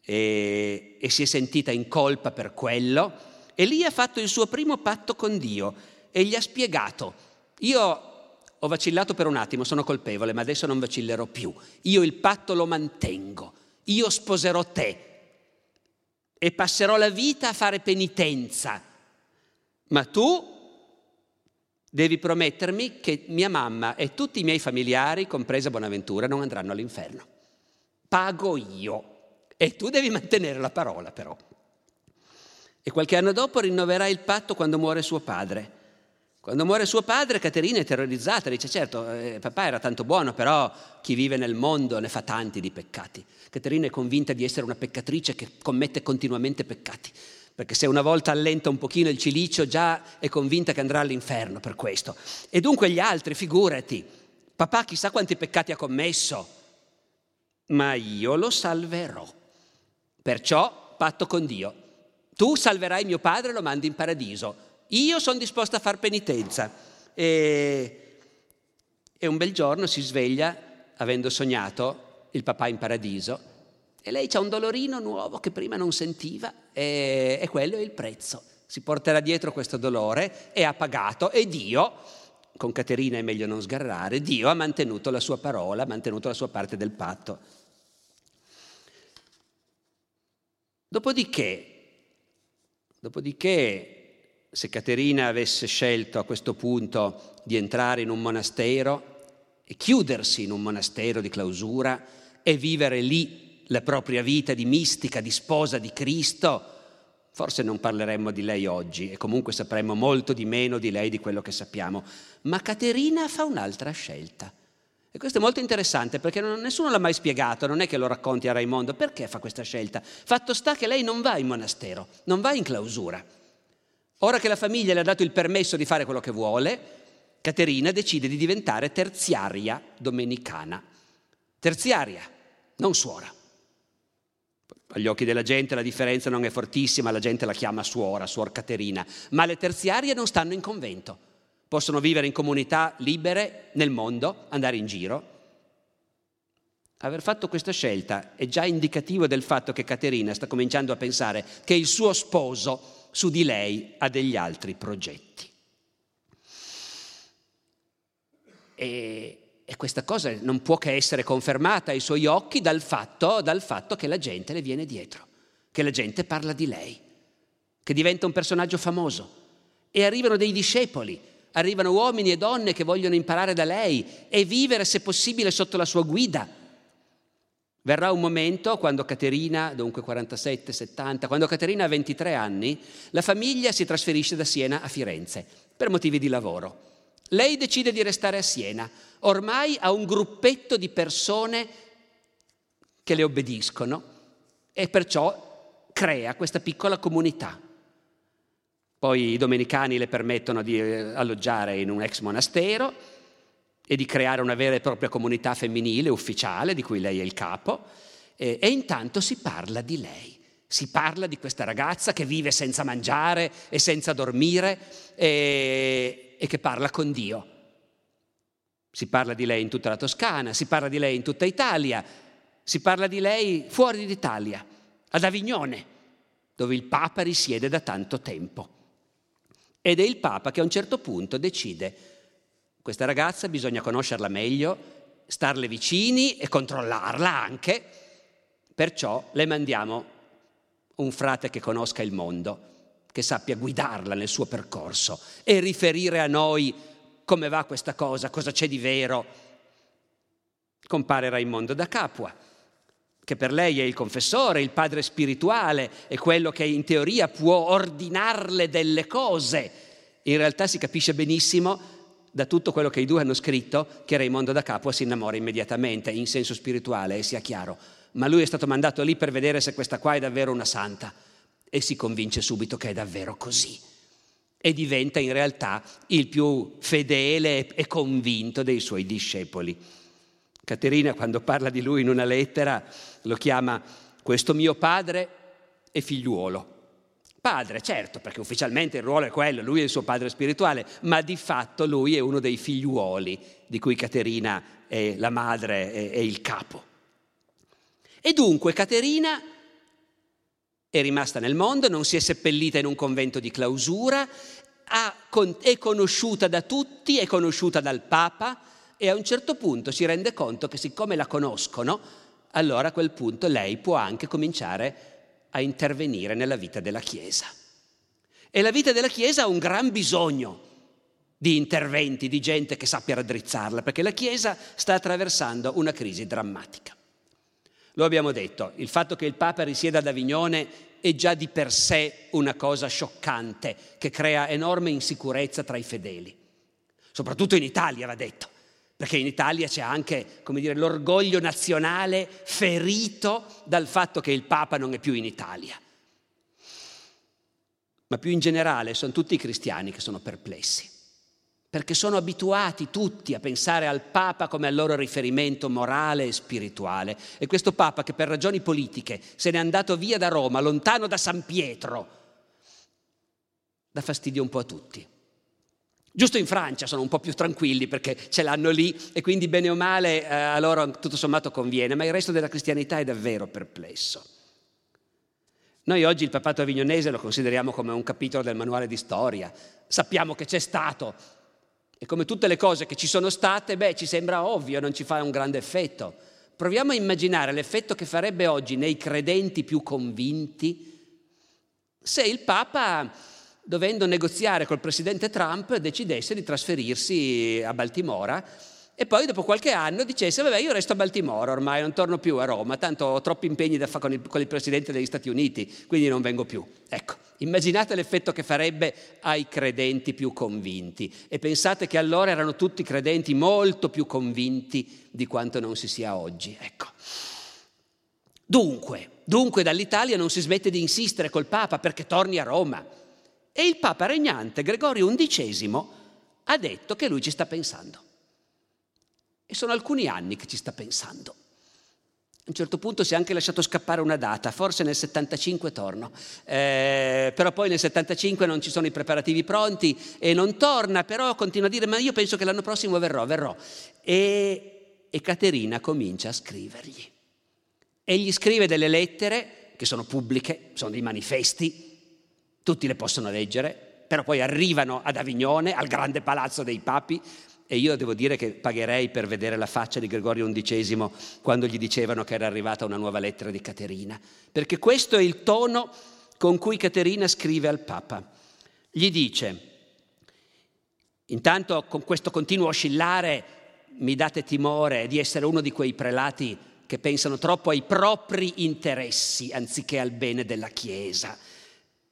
e, e si è sentita in colpa per quello e lì ha fatto il suo primo patto con Dio e gli ha spiegato, io ho vacillato per un attimo, sono colpevole, ma adesso non vacillerò più. Io il patto lo mantengo, io sposerò te e passerò la vita a fare penitenza, ma tu devi promettermi che mia mamma e tutti i miei familiari, compresa Bonaventura, non andranno all'inferno. Pago io e tu devi mantenere la parola però. E qualche anno dopo rinnoverà il patto quando muore suo padre. Quando muore suo padre, Caterina è terrorizzata, dice certo, eh, papà era tanto buono, però chi vive nel mondo ne fa tanti di peccati. Caterina è convinta di essere una peccatrice che commette continuamente peccati, perché se una volta allenta un pochino il cilicio già è convinta che andrà all'inferno per questo. E dunque gli altri, figurati, papà chissà quanti peccati ha commesso, ma io lo salverò. Perciò patto con Dio, tu salverai mio padre e lo mandi in paradiso. Io sono disposta a far penitenza. E, e un bel giorno si sveglia, avendo sognato il papà in paradiso, e lei ha un dolorino nuovo che prima non sentiva, e, e quello è il prezzo. Si porterà dietro questo dolore e ha pagato, e Dio, con Caterina è meglio non sgarrare, Dio ha mantenuto la sua parola, ha mantenuto la sua parte del patto. Dopodiché Dopodiché, se Caterina avesse scelto a questo punto di entrare in un monastero e chiudersi in un monastero di clausura e vivere lì la propria vita di mistica, di sposa di Cristo, Forse non parleremmo di lei oggi e comunque sapremmo molto di meno di lei di quello che sappiamo. Ma Caterina fa un'altra scelta. E questo è molto interessante perché non, nessuno l'ha mai spiegato, non è che lo racconti a Raimondo. Perché fa questa scelta? Fatto sta che lei non va in monastero, non va in clausura. Ora che la famiglia le ha dato il permesso di fare quello che vuole, Caterina decide di diventare terziaria domenicana. Terziaria, non suora. Agli occhi della gente la differenza non è fortissima, la gente la chiama suora, suor Caterina, ma le terziarie non stanno in convento, possono vivere in comunità libere nel mondo, andare in giro. Aver fatto questa scelta è già indicativo del fatto che Caterina sta cominciando a pensare che il suo sposo su di lei ha degli altri progetti. E e questa cosa non può che essere confermata ai suoi occhi dal fatto, dal fatto che la gente le viene dietro, che la gente parla di lei, che diventa un personaggio famoso. E arrivano dei discepoli, arrivano uomini e donne che vogliono imparare da lei e vivere, se possibile, sotto la sua guida. Verrà un momento quando Caterina, dunque 47, 70, quando Caterina ha 23 anni, la famiglia si trasferisce da Siena a Firenze per motivi di lavoro. Lei decide di restare a Siena, ormai ha un gruppetto di persone che le obbediscono e perciò crea questa piccola comunità. Poi i domenicani le permettono di eh, alloggiare in un ex monastero e di creare una vera e propria comunità femminile ufficiale di cui lei è il capo e, e intanto si parla di lei. Si parla di questa ragazza che vive senza mangiare e senza dormire e, e che parla con Dio. Si parla di lei in tutta la Toscana, si parla di lei in tutta Italia, si parla di lei fuori d'Italia, ad Avignone, dove il Papa risiede da tanto tempo. Ed è il Papa che a un certo punto decide, questa ragazza bisogna conoscerla meglio, starle vicini e controllarla anche, perciò le mandiamo un frate che conosca il mondo, che sappia guidarla nel suo percorso e riferire a noi come va questa cosa, cosa c'è di vero. Compare Raimondo da Capua, che per lei è il confessore, il padre spirituale, è quello che in teoria può ordinarle delle cose. In realtà si capisce benissimo da tutto quello che i due hanno scritto che Raimondo da Capua si innamora immediatamente, in senso spirituale, e sia chiaro. Ma lui è stato mandato lì per vedere se questa qua è davvero una santa e si convince subito che è davvero così e diventa in realtà il più fedele e convinto dei suoi discepoli. Caterina quando parla di lui in una lettera lo chiama questo mio padre e figliuolo. Padre, certo, perché ufficialmente il ruolo è quello, lui è il suo padre spirituale, ma di fatto lui è uno dei figliuoli di cui Caterina è la madre e il capo. E dunque Caterina è rimasta nel mondo, non si è seppellita in un convento di clausura, è conosciuta da tutti, è conosciuta dal Papa e a un certo punto si rende conto che siccome la conoscono, allora a quel punto lei può anche cominciare a intervenire nella vita della Chiesa. E la vita della Chiesa ha un gran bisogno di interventi, di gente che sappia raddrizzarla, perché la Chiesa sta attraversando una crisi drammatica. Lo abbiamo detto, il fatto che il Papa risieda ad Avignone è già di per sé una cosa scioccante che crea enorme insicurezza tra i fedeli. Soprattutto in Italia, va detto, perché in Italia c'è anche, dire, l'orgoglio nazionale ferito dal fatto che il Papa non è più in Italia. Ma più in generale sono tutti i cristiani che sono perplessi perché sono abituati tutti a pensare al Papa come al loro riferimento morale e spirituale. E questo Papa che per ragioni politiche se n'è andato via da Roma, lontano da San Pietro, dà fastidio un po' a tutti. Giusto in Francia sono un po' più tranquilli perché ce l'hanno lì e quindi bene o male eh, a loro tutto sommato conviene, ma il resto della cristianità è davvero perplesso. Noi oggi il papato avignonese lo consideriamo come un capitolo del manuale di storia, sappiamo che c'è stato, e come tutte le cose che ci sono state, beh, ci sembra ovvio, non ci fa un grande effetto. Proviamo a immaginare l'effetto che farebbe oggi nei credenti più convinti se il Papa, dovendo negoziare col presidente Trump, decidesse di trasferirsi a Baltimora e poi dopo qualche anno dicesse, vabbè, io resto a Baltimora ormai, non torno più a Roma, tanto ho troppi impegni da fare con il, con il presidente degli Stati Uniti, quindi non vengo più. Ecco, Immaginate l'effetto che farebbe ai credenti più convinti e pensate che allora erano tutti credenti molto più convinti di quanto non si sia oggi. Ecco. Dunque, dunque dall'Italia non si smette di insistere col Papa perché torni a Roma. E il Papa regnante Gregorio XI ha detto che lui ci sta pensando. E sono alcuni anni che ci sta pensando. A un certo punto si è anche lasciato scappare una data, forse nel 75 torno, eh, però poi nel 75 non ci sono i preparativi pronti e non torna, però continua a dire ma io penso che l'anno prossimo verrò, verrò. E, e Caterina comincia a scrivergli. E gli scrive delle lettere che sono pubbliche, sono dei manifesti, tutti le possono leggere, però poi arrivano ad Avignone, al grande palazzo dei papi, e io devo dire che pagherei per vedere la faccia di Gregorio XI quando gli dicevano che era arrivata una nuova lettera di Caterina, perché questo è il tono con cui Caterina scrive al Papa. Gli dice, intanto con questo continuo oscillare mi date timore di essere uno di quei prelati che pensano troppo ai propri interessi anziché al bene della Chiesa.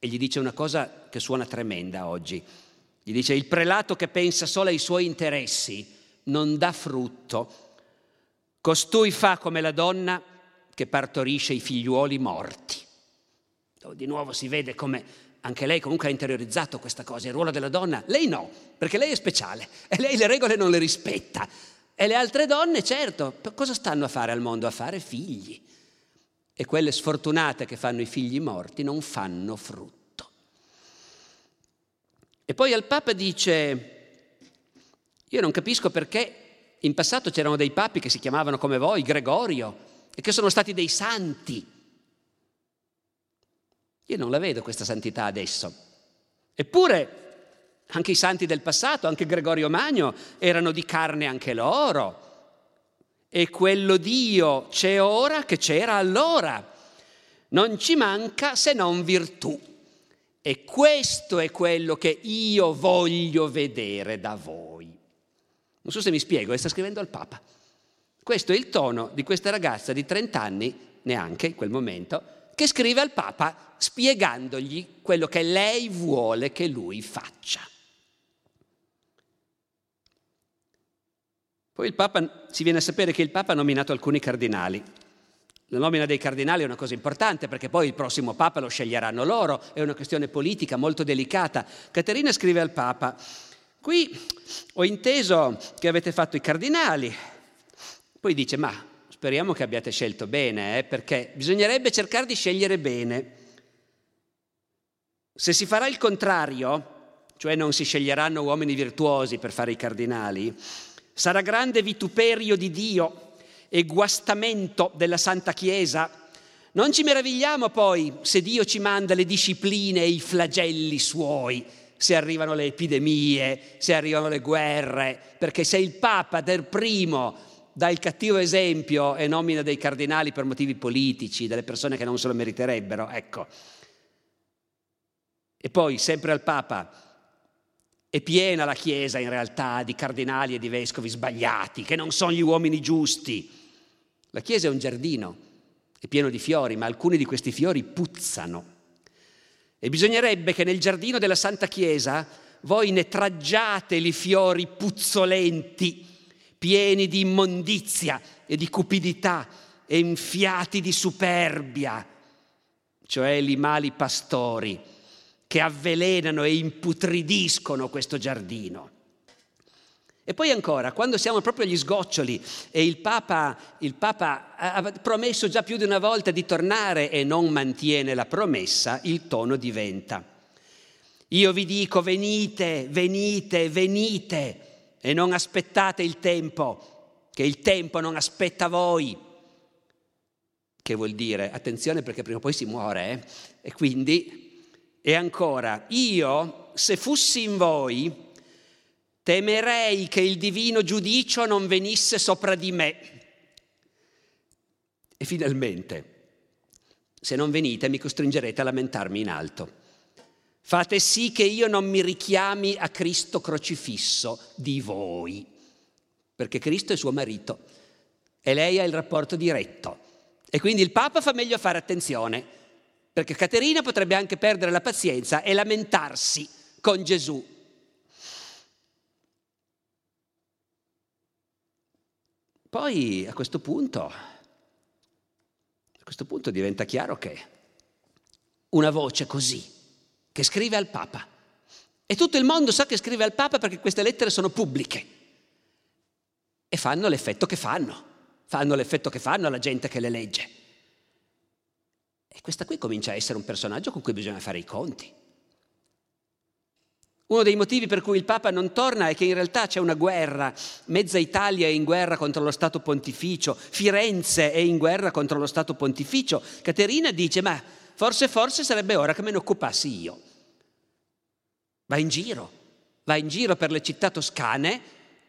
E gli dice una cosa che suona tremenda oggi. Gli dice il prelato che pensa solo ai suoi interessi non dà frutto. Costui fa come la donna che partorisce i figliuoli morti. Di nuovo si vede come anche lei comunque ha interiorizzato questa cosa, il ruolo della donna. Lei no, perché lei è speciale e lei le regole non le rispetta. E le altre donne, certo, cosa stanno a fare al mondo? A fare figli. E quelle sfortunate che fanno i figli morti non fanno frutto. E poi al Papa dice, io non capisco perché in passato c'erano dei papi che si chiamavano come voi, Gregorio, e che sono stati dei santi. Io non la vedo questa santità adesso. Eppure anche i santi del passato, anche Gregorio Magno, erano di carne anche loro. E quello Dio c'è ora che c'era allora. Non ci manca se non virtù. E questo è quello che io voglio vedere da voi. Non so se mi spiego, e sta scrivendo al Papa. Questo è il tono di questa ragazza di 30 anni, neanche in quel momento, che scrive al Papa spiegandogli quello che lei vuole che lui faccia. Poi il Papa, si viene a sapere che il Papa ha nominato alcuni cardinali. La nomina dei cardinali è una cosa importante perché poi il prossimo Papa lo sceglieranno loro, è una questione politica molto delicata. Caterina scrive al Papa, qui ho inteso che avete fatto i cardinali, poi dice ma speriamo che abbiate scelto bene, eh, perché bisognerebbe cercare di scegliere bene. Se si farà il contrario, cioè non si sceglieranno uomini virtuosi per fare i cardinali, sarà grande vituperio di Dio e guastamento della Santa Chiesa. Non ci meravigliamo poi se Dio ci manda le discipline e i flagelli suoi, se arrivano le epidemie, se arrivano le guerre, perché se il Papa per primo dà il cattivo esempio e nomina dei cardinali per motivi politici, delle persone che non se lo meriterebbero, ecco. E poi, sempre al Papa, è piena la Chiesa in realtà di cardinali e di vescovi sbagliati, che non sono gli uomini giusti, la chiesa è un giardino, è pieno di fiori, ma alcuni di questi fiori puzzano. E bisognerebbe che nel giardino della Santa Chiesa voi ne traggiate i fiori puzzolenti, pieni di immondizia e di cupidità e infiati di superbia, cioè i mali pastori che avvelenano e imputridiscono questo giardino. E poi ancora, quando siamo proprio agli sgoccioli e il Papa, il Papa, ha promesso già più di una volta di tornare e non mantiene la promessa, il tono diventa. Io vi dico venite, venite, venite e non aspettate il tempo, che il tempo non aspetta voi. Che vuol dire? Attenzione perché prima o poi si muore, eh? E quindi, e ancora, io se fossi in voi temerei che il divino giudicio non venisse sopra di me. E finalmente, se non venite mi costringerete a lamentarmi in alto. Fate sì che io non mi richiami a Cristo crocifisso di voi, perché Cristo è suo marito e lei ha il rapporto diretto. E quindi il Papa fa meglio fare attenzione, perché Caterina potrebbe anche perdere la pazienza e lamentarsi con Gesù. Poi a questo punto, a questo punto diventa chiaro che una voce così, che scrive al Papa, e tutto il mondo sa che scrive al Papa perché queste lettere sono pubbliche e fanno l'effetto che fanno, fanno l'effetto che fanno alla gente che le legge. E questa qui comincia a essere un personaggio con cui bisogna fare i conti. Uno dei motivi per cui il Papa non torna è che in realtà c'è una guerra, mezza Italia è in guerra contro lo Stato pontificio, Firenze è in guerra contro lo Stato pontificio. Caterina dice, ma forse forse sarebbe ora che me ne occupassi io. Va in giro, va in giro per le città toscane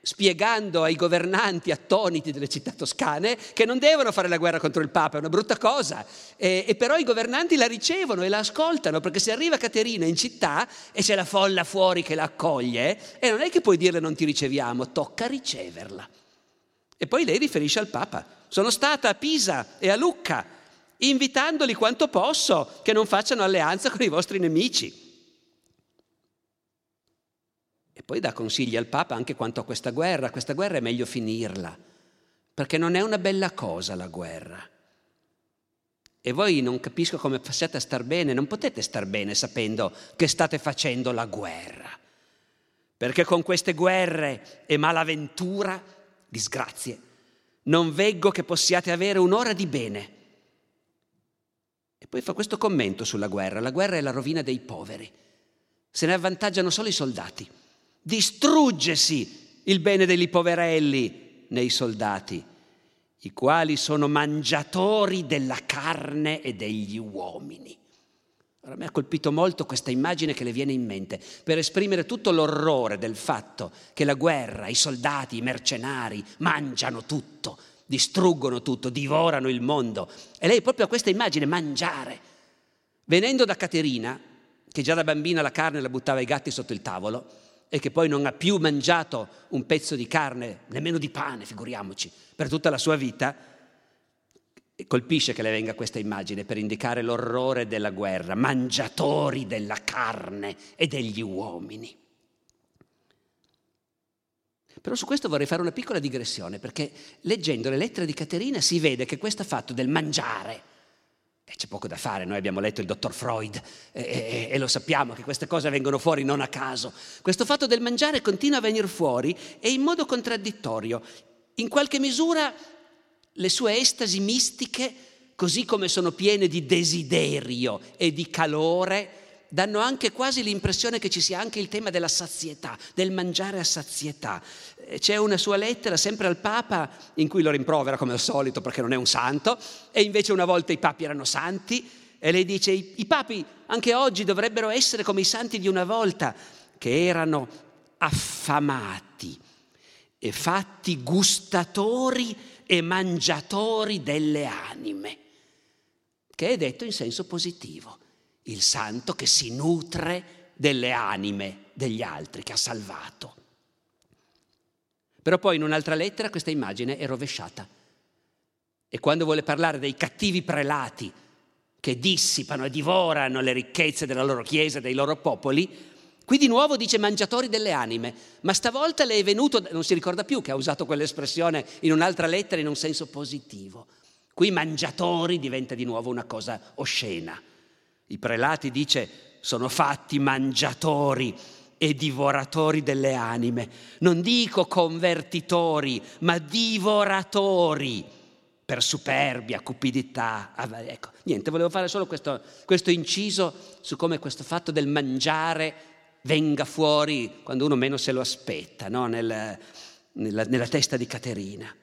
spiegando ai governanti attoniti delle città toscane che non devono fare la guerra contro il Papa, è una brutta cosa. E, e, però i governanti la ricevono e la ascoltano, perché se arriva Caterina in città e c'è la folla fuori che la accoglie, e non è che puoi dirle non ti riceviamo, tocca riceverla. E poi lei riferisce al Papa. Sono stata a Pisa e a Lucca, invitandoli quanto posso che non facciano alleanza con i vostri nemici. E poi dà consigli al Papa anche quanto a questa guerra. Questa guerra è meglio finirla, perché non è una bella cosa la guerra. E voi non capisco come possiate star bene, non potete star bene sapendo che state facendo la guerra. Perché con queste guerre e malaventura, disgrazie, non veggo che possiate avere un'ora di bene. E poi fa questo commento sulla guerra. La guerra è la rovina dei poveri. Se ne avvantaggiano solo i soldati distruggesi il bene degli poverelli nei soldati, i quali sono mangiatori della carne e degli uomini. Ora, mi ha colpito molto questa immagine che le viene in mente per esprimere tutto l'orrore del fatto che la guerra, i soldati, i mercenari mangiano tutto, distruggono tutto, divorano il mondo. E lei proprio ha questa immagine, mangiare. Venendo da Caterina, che già da bambina la carne la buttava ai gatti sotto il tavolo, e che poi non ha più mangiato un pezzo di carne, nemmeno di pane, figuriamoci, per tutta la sua vita, colpisce che le venga questa immagine per indicare l'orrore della guerra, mangiatori della carne e degli uomini. Però su questo vorrei fare una piccola digressione, perché leggendo le lettere di Caterina si vede che questo fatto del mangiare, e c'è poco da fare, noi abbiamo letto il dottor Freud e, e, e, lo sappiamo che queste cose vengono fuori non a caso. Questo fatto del mangiare continua a venire fuori e in modo contraddittorio. In qualche misura le sue estasi mistiche, così come sono piene di desiderio e di calore, danno anche quasi l'impressione che ci sia anche il tema della sazietà, del mangiare a sazietà. Eh, c'è una sua lettera sempre al Papa in cui lo rimprovera come al solito perché non è un santo e invece una volta i papi erano santi e lei dice i, i papi anche oggi dovrebbero essere come i santi di una volta che erano affamati e fatti gustatori e mangiatori delle anime, che è detto in senso positivo il santo che si nutre delle anime degli altri, che ha salvato. Però poi in un'altra lettera questa immagine è rovesciata. E quando vuole parlare dei cattivi prelati che dissipano e divorano le ricchezze della loro chiesa dei loro popoli, qui di nuovo dice mangiatori delle anime, ma stavolta le è venuto, non si ricorda più che ha usato quell'espressione in un'altra lettera in un senso positivo. Qui mangiatori diventa di nuovo una cosa oscena. I prelati, dice, sono fatti mangiatori e divoratori delle anime. Non dico convertitori, ma divoratori per superbia, cupidità. Ah, ecco, niente, volevo fare solo questo, questo inciso su come questo fatto del mangiare venga fuori quando uno meno se lo aspetta, no? Nel, nella, nella testa di Caterina.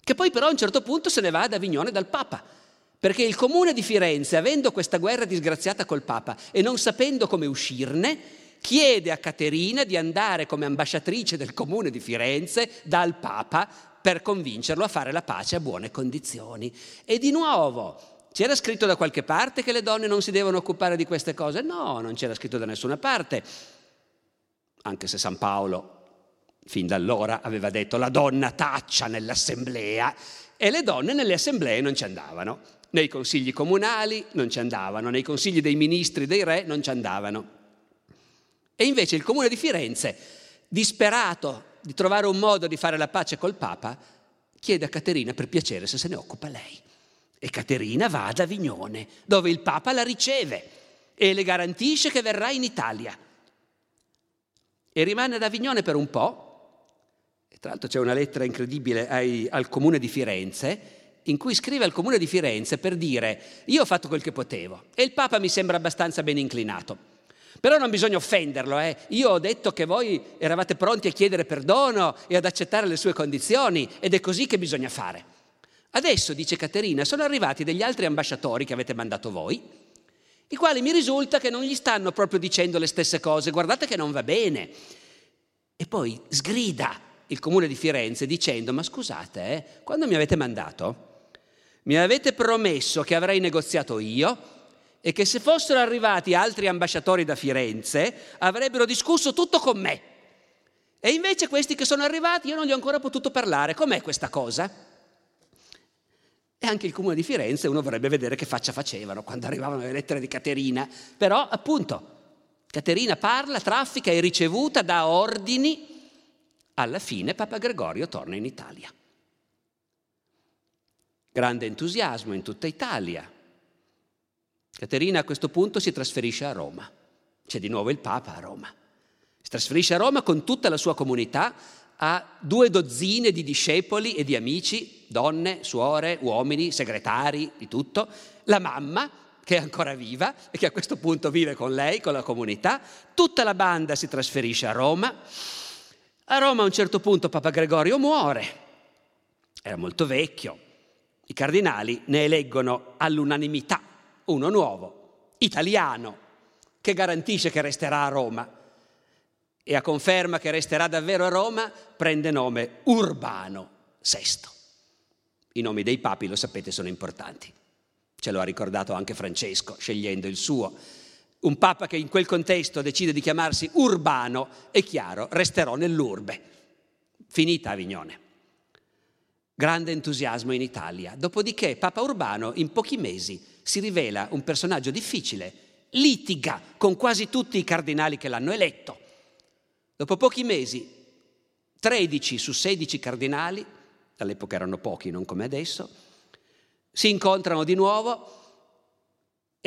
Che poi però a un certo punto se ne va ad Avignone dal Papa perché il comune di Firenze, avendo questa guerra disgraziata col Papa e non sapendo come uscirne, chiede a Caterina di andare come ambasciatrice del comune di Firenze dal Papa per convincerlo a fare la pace a buone condizioni. E di nuovo, c'era scritto da qualche parte che le donne non si devono occupare di queste cose? No, non c'era scritto da nessuna parte, anche se San Paolo fin da allora aveva detto la donna taccia nell'assemblea e le donne nelle assemblee non ci andavano, nei consigli comunali non ci andavano, nei consigli dei ministri, dei re non ci andavano. E invece il comune di Firenze, disperato di trovare un modo di fare la pace col Papa, chiede a Caterina per piacere se se ne occupa lei. E Caterina va ad Avignone, dove il Papa la riceve e le garantisce che verrà in Italia. E rimane ad Avignone per un po'. E tra l'altro c'è una lettera incredibile ai, al comune di Firenze, in cui scrive al comune di Firenze per dire io ho fatto quel che potevo e il Papa mi sembra abbastanza ben inclinato. Però non bisogna offenderlo, eh. Io ho detto che voi eravate pronti a chiedere perdono e ad accettare le sue condizioni ed è così che bisogna fare. Adesso, dice Caterina, sono arrivati degli altri ambasciatori che avete mandato voi, i quali mi risulta che non gli stanno proprio dicendo le stesse cose, guardate che non va bene. E poi sgrida il comune di Firenze dicendo, ma scusate, eh, quando mi avete mandato, mi avete promesso che avrei negoziato io e che se fossero arrivati altri ambasciatori da Firenze avrebbero discusso tutto con me. E invece questi che sono arrivati io non gli ho ancora potuto parlare. Com'è questa cosa? E anche il comune di Firenze uno vorrebbe vedere che faccia facevano quando arrivavano le lettere di Caterina. Però appunto Caterina parla, traffica, è ricevuta, dà ordini. Alla fine Papa Gregorio torna in Italia. Grande entusiasmo in tutta Italia. Caterina a questo punto si trasferisce a Roma. C'è di nuovo il Papa a Roma. Si trasferisce a Roma con tutta la sua comunità, ha due dozzine di discepoli e di amici, donne, suore, uomini, segretari, di tutto. La mamma, che è ancora viva e che a questo punto vive con lei, con la comunità. Tutta la banda si trasferisce a Roma. A Roma a un certo punto Papa Gregorio muore. Era molto vecchio. I cardinali ne eleggono all'unanimità uno nuovo, italiano, che garantisce che resterà a Roma e a conferma che resterà davvero a Roma prende nome Urbano VI. I nomi dei papi, lo sapete, sono importanti. Ce lo ha ricordato anche Francesco, scegliendo il suo. Un papa che in quel contesto decide di chiamarsi Urbano, è chiaro, resterò nell'urbe. Finita Avignone. Grande entusiasmo in Italia. Dopodiché Papa Urbano in pochi mesi si rivela un personaggio difficile, litiga con quasi tutti i cardinali che l'hanno eletto. Dopo pochi mesi, 13 su 16 cardinali, all'epoca erano pochi, non come adesso, si incontrano di nuovo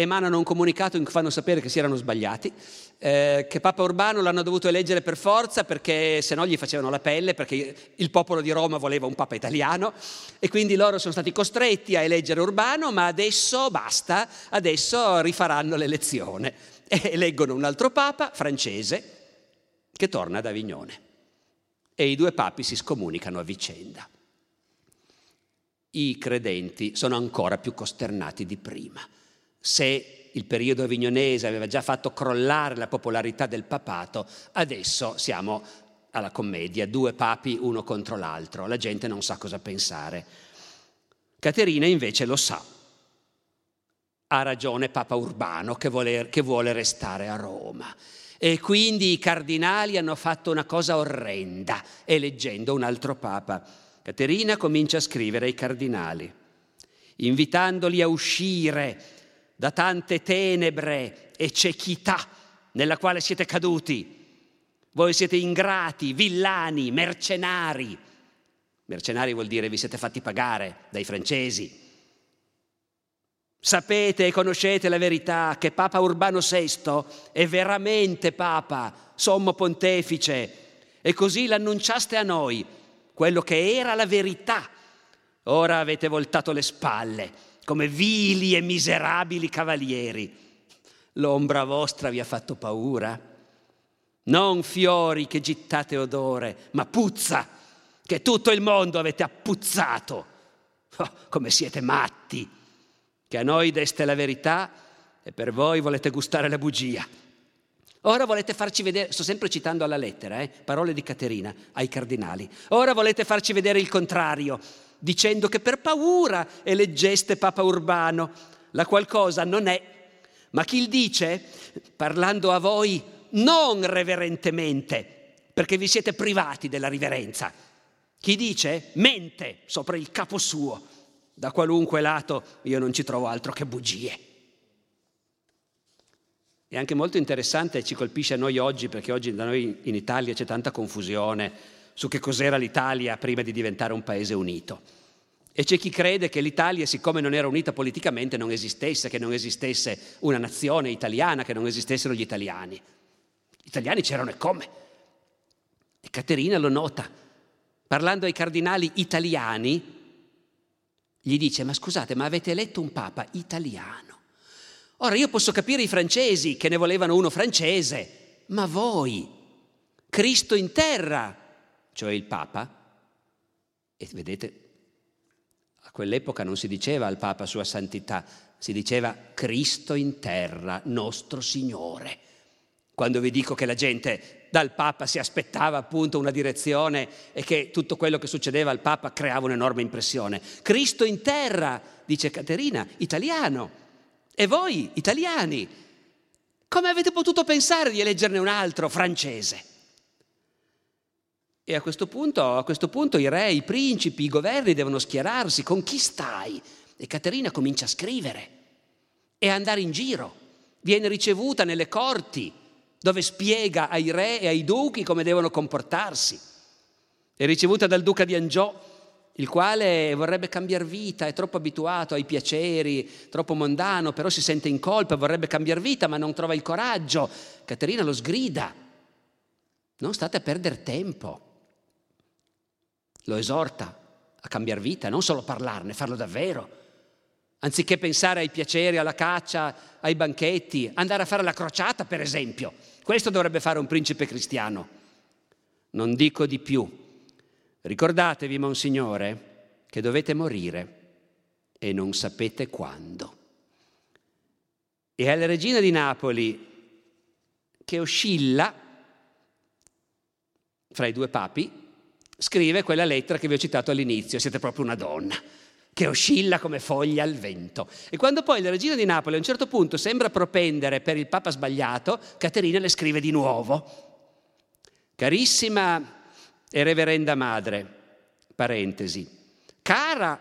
emanano un comunicato in cui fanno sapere che si erano sbagliati, eh, che Papa Urbano l'hanno dovuto eleggere per forza perché se no gli facevano la pelle, perché il popolo di Roma voleva un Papa italiano e quindi loro sono stati costretti a eleggere Urbano, ma adesso basta, adesso rifaranno l'elezione. E eleggono un altro Papa francese che torna ad Avignone. E i due papi si scomunicano a vicenda. I credenti sono ancora più costernati di prima se il periodo avignonese aveva già fatto crollare la popolarità del papato, adesso siamo alla commedia, due papi uno contro l'altro, la gente non sa cosa pensare. Caterina invece lo sa. Ha ragione Papa Urbano che vuole, che vuole restare a Roma. E quindi i cardinali hanno fatto una cosa orrenda, eleggendo un altro Papa. Caterina comincia a scrivere ai cardinali, invitandoli a uscire da tante tenebre e cecità nella quale siete caduti. Voi siete ingrati, villani, mercenari. Mercenari vuol dire vi siete fatti pagare dai francesi. Sapete e conoscete la verità che Papa Urbano VI è veramente Papa, sommo pontefice, e così l'annunciaste a noi, quello che era la verità. Ora avete voltato le spalle come vili e miserabili cavalieri. L'ombra vostra vi ha fatto paura? Non fiori che gittate odore, ma puzza, che tutto il mondo avete appuzzato. Oh, come siete matti, che a noi deste la verità e per voi volete gustare la bugia. Ora volete farci vedere, sto sempre citando alla lettera, eh, parole di Caterina ai cardinali. Ora volete farci vedere il contrario, dicendo che per paura eleggeste Papa Urbano, la qualcosa non è. Ma chi il dice, parlando a voi non reverentemente, perché vi siete privati della riverenza, Chi dice mente sopra il capo suo. Da qualunque lato io non ci trovo altro che bugie. È anche molto interessante, ci colpisce a noi oggi, perché oggi da noi in Italia c'è tanta confusione su che cos'era l'Italia prima di diventare un paese unito. E c'è chi crede che l'Italia, siccome non era unita politicamente, non esistesse, che non esistesse una nazione italiana, che non esistessero gli italiani. Gli italiani c'erano e come. E Caterina lo nota. Parlando ai cardinali italiani, gli dice, ma scusate, ma avete eletto un papa italiano? Ora io posso capire i francesi che ne volevano uno francese, ma voi, Cristo in terra, cioè il papa, e vedete, a quell'epoca non si diceva al papa sua santità, si diceva Cristo in terra, nostro Signore. Quando vi dico che la gente dal Papa si aspettava appunto una direzione e che tutto quello che succedeva al Papa creava un'enorme impressione. Cristo in terra, dice Caterina, italiano. E voi, italiani, come avete potuto pensare di eleggerne un altro, francese? E a questo punto, a questo punto i re, i principi, i governi devono schierarsi. Con chi stai? E Caterina comincia a scrivere e a andare in giro. Viene ricevuta nelle corti dove spiega ai re e ai duchi come devono comportarsi. È ricevuta dal duca di Angiò, il quale vorrebbe cambiare vita, è troppo abituato ai piaceri, troppo mondano, però si sente in colpa, vorrebbe cambiare vita, ma non trova il coraggio. Caterina lo sgrida. Non state a perdere tempo. Lo esorta a cambiare vita, non solo parlarne, farlo davvero. Anziché pensare ai piaceri, alla caccia, ai banchetti, andare a fare la crociata, per esempio. Questo dovrebbe fare un principe cristiano. Non dico di più. Ricordatevi, Monsignore, che dovete morire e non sapete quando. E alla regina di Napoli, che oscilla fra i due papi, scrive quella lettera che vi ho citato all'inizio, siete proprio una donna che oscilla come foglia al vento. E quando poi la regina di Napoli a un certo punto sembra propendere per il papa sbagliato, Caterina le scrive di nuovo. Carissima e reverenda madre, parentesi, cara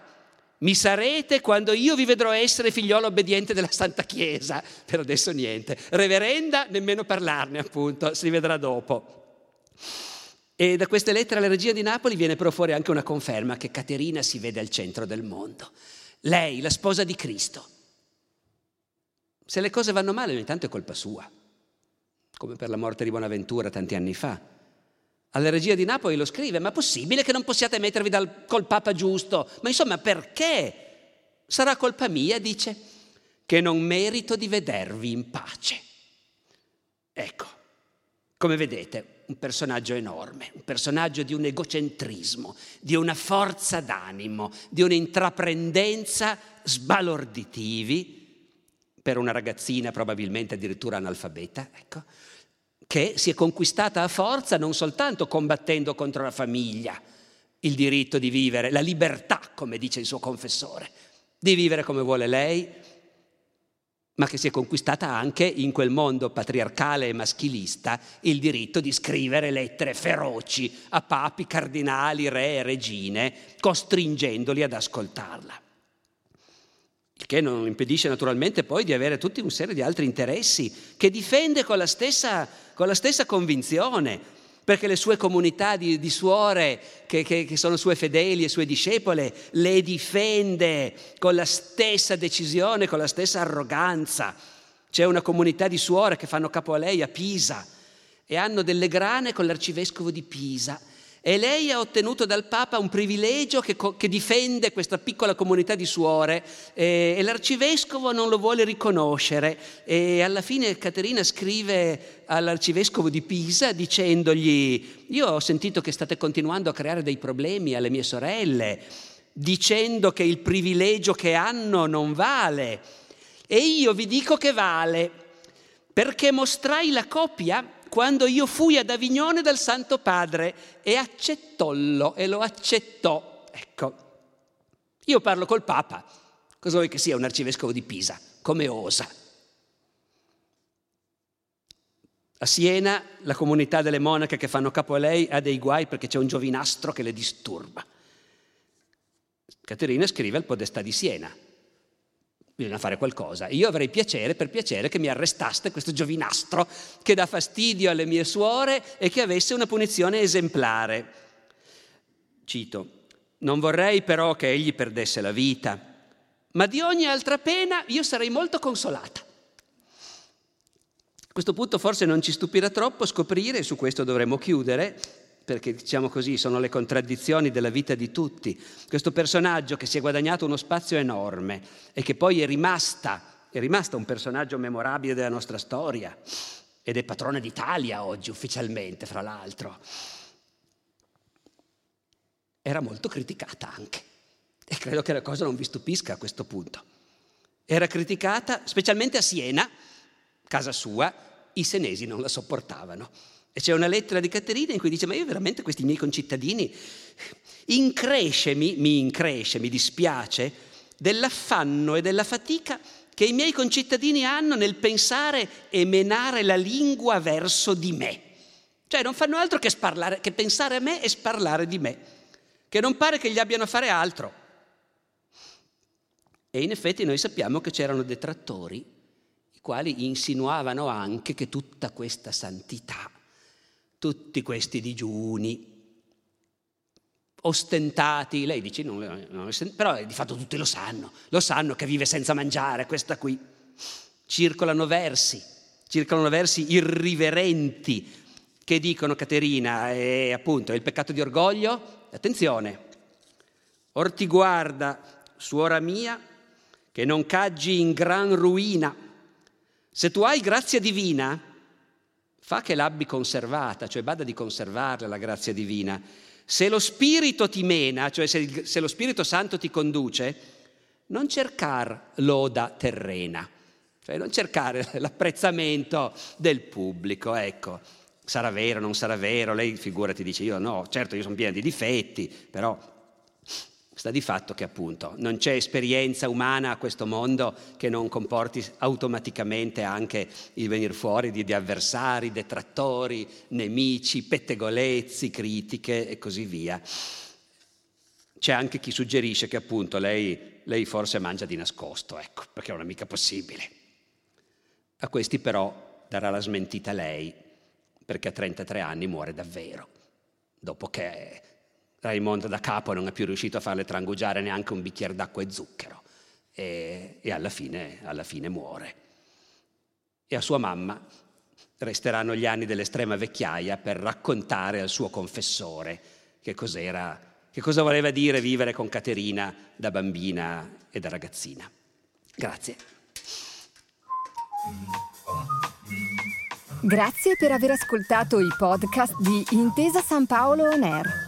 mi sarete quando io vi vedrò essere figliolo obbediente della Santa Chiesa. Per adesso niente. Reverenda, nemmeno parlarne, appunto, si vedrà dopo. E da queste lettere alla regina di Napoli viene però fuori anche una conferma che Caterina si vede al centro del mondo. Lei, la sposa di Cristo. Se le cose vanno male, ogni tanto è colpa sua, come per la morte di Bonaventura tanti anni fa. Alla regia di Napoli lo scrive, ma è possibile che non possiate mettervi dal, col Papa giusto? Ma insomma, perché? Sarà colpa mia, dice, che non merito di vedervi in pace. Ecco, come vedete, un personaggio enorme, un personaggio di un egocentrismo, di una forza d'animo, di un'intraprendenza sbalorditivi, per una ragazzina probabilmente addirittura analfabeta, ecco, che si è conquistata a forza non soltanto combattendo contro la famiglia, il diritto di vivere, la libertà, come dice il suo confessore, di vivere come vuole lei, ma che si è conquistata anche in quel mondo patriarcale e maschilista il diritto di scrivere lettere feroci a papi, cardinali, re e regine, costringendoli ad ascoltarla. Il che non impedisce naturalmente poi di avere tutta una serie di altri interessi che difende con la stessa, con la stessa convinzione, perché le sue comunità di, di suore, che, che, che, sono sue fedeli e sue discepole, le difende con la stessa decisione, con la stessa arroganza. C'è una comunità di suore che fanno capo a lei a Pisa e hanno delle grane con l'arcivescovo di Pisa e lei ha ottenuto dal Papa un privilegio che, che difende questa piccola comunità di suore eh, e l'arcivescovo non lo vuole riconoscere. E alla fine Caterina scrive all'arcivescovo di Pisa dicendogli, io ho sentito che state continuando a creare dei problemi alle mie sorelle, dicendo che il privilegio che hanno non vale. E io vi dico che vale, perché mostrai la copia quando io fui ad Avignone dal Santo Padre e accettollo e lo accettò. Ecco, io parlo col Papa, cosa vuoi che sia un arcivescovo di Pisa? Come osa? A Siena la comunità delle monache che fanno capo a lei ha dei guai perché c'è un giovinastro che le disturba. Caterina scrive al Podestà di Siena. Bisogna fare qualcosa. Io avrei piacere, per piacere, che mi arrestaste questo giovinastro che dà fastidio alle mie suore e che avesse una punizione esemplare. Cito, non vorrei però che egli perdesse la vita, ma di ogni altra pena io sarei molto consolata. A questo punto forse non ci stupirà troppo scoprire, e su questo dovremmo chiudere, perché diciamo così sono le contraddizioni della vita di tutti, questo personaggio che si è guadagnato uno spazio enorme e che poi è rimasta, è rimasta un personaggio memorabile della nostra storia ed è patrona d'Italia oggi ufficialmente, fra l'altro era molto criticata anche. E credo che la cosa non vi stupisca a questo punto. Era criticata specialmente a Siena, casa sua, i senesi non la sopportavano. E c'è una lettera di Caterina in cui dice: Ma io veramente questi miei concittadini increscemi, mi incresce, mi dispiace dell'affanno e della fatica che i miei concittadini hanno nel pensare e menare la lingua verso di me. Cioè non fanno altro che, sparlare, che pensare a me e sparlare di me che non pare che gli abbiano a fare altro. E in effetti noi sappiamo che c'erano detrattori, i quali insinuavano anche che tutta questa santità, tutti questi digiuni, ostentati, lei dice, non, non, però di fatto tutti lo sanno, lo sanno che vive senza mangiare, questa qui. Circolano versi, circolano versi irriverenti che dicono Caterina, è appunto il peccato di orgoglio, attenzione, or ti guarda, suora mia, che non caggi in gran ruina. Se tu hai grazia divina, fa che l'abbi conservata, cioè bada di conservarla la grazia divina. Se lo Spirito ti mena, cioè se, se lo Spirito Santo ti conduce, non cercar loda terrena, cioè non cercare (laughs) l'apprezzamento del pubblico, ecco sarà vero, non sarà vero, lei figurati dice io no, certo io sono piena di difetti, però sta di fatto che appunto non c'è esperienza umana a questo mondo che non comporti automaticamente anche il venire fuori di, di avversari, detrattori, nemici, pettegolezzi, critiche e così via. C'è anche chi suggerisce che appunto lei, lei forse mangia di nascosto, ecco, perché non è mica possibile. A questi però darà la smentita lei, perché a 33 anni muore davvero, dopo che Raimondo da capo non è più riuscito a farle trangugiare neanche un bicchiere d'acqua e zucchero e, e alla, fine, alla fine muore. E a sua mamma resteranno gli anni dell'estrema vecchiaia per raccontare al suo confessore che cos'era, che cosa voleva dire vivere con Caterina da bambina e da ragazzina. Grazie. Grazie per aver ascoltato i podcast di Intesa San Paolo On Air.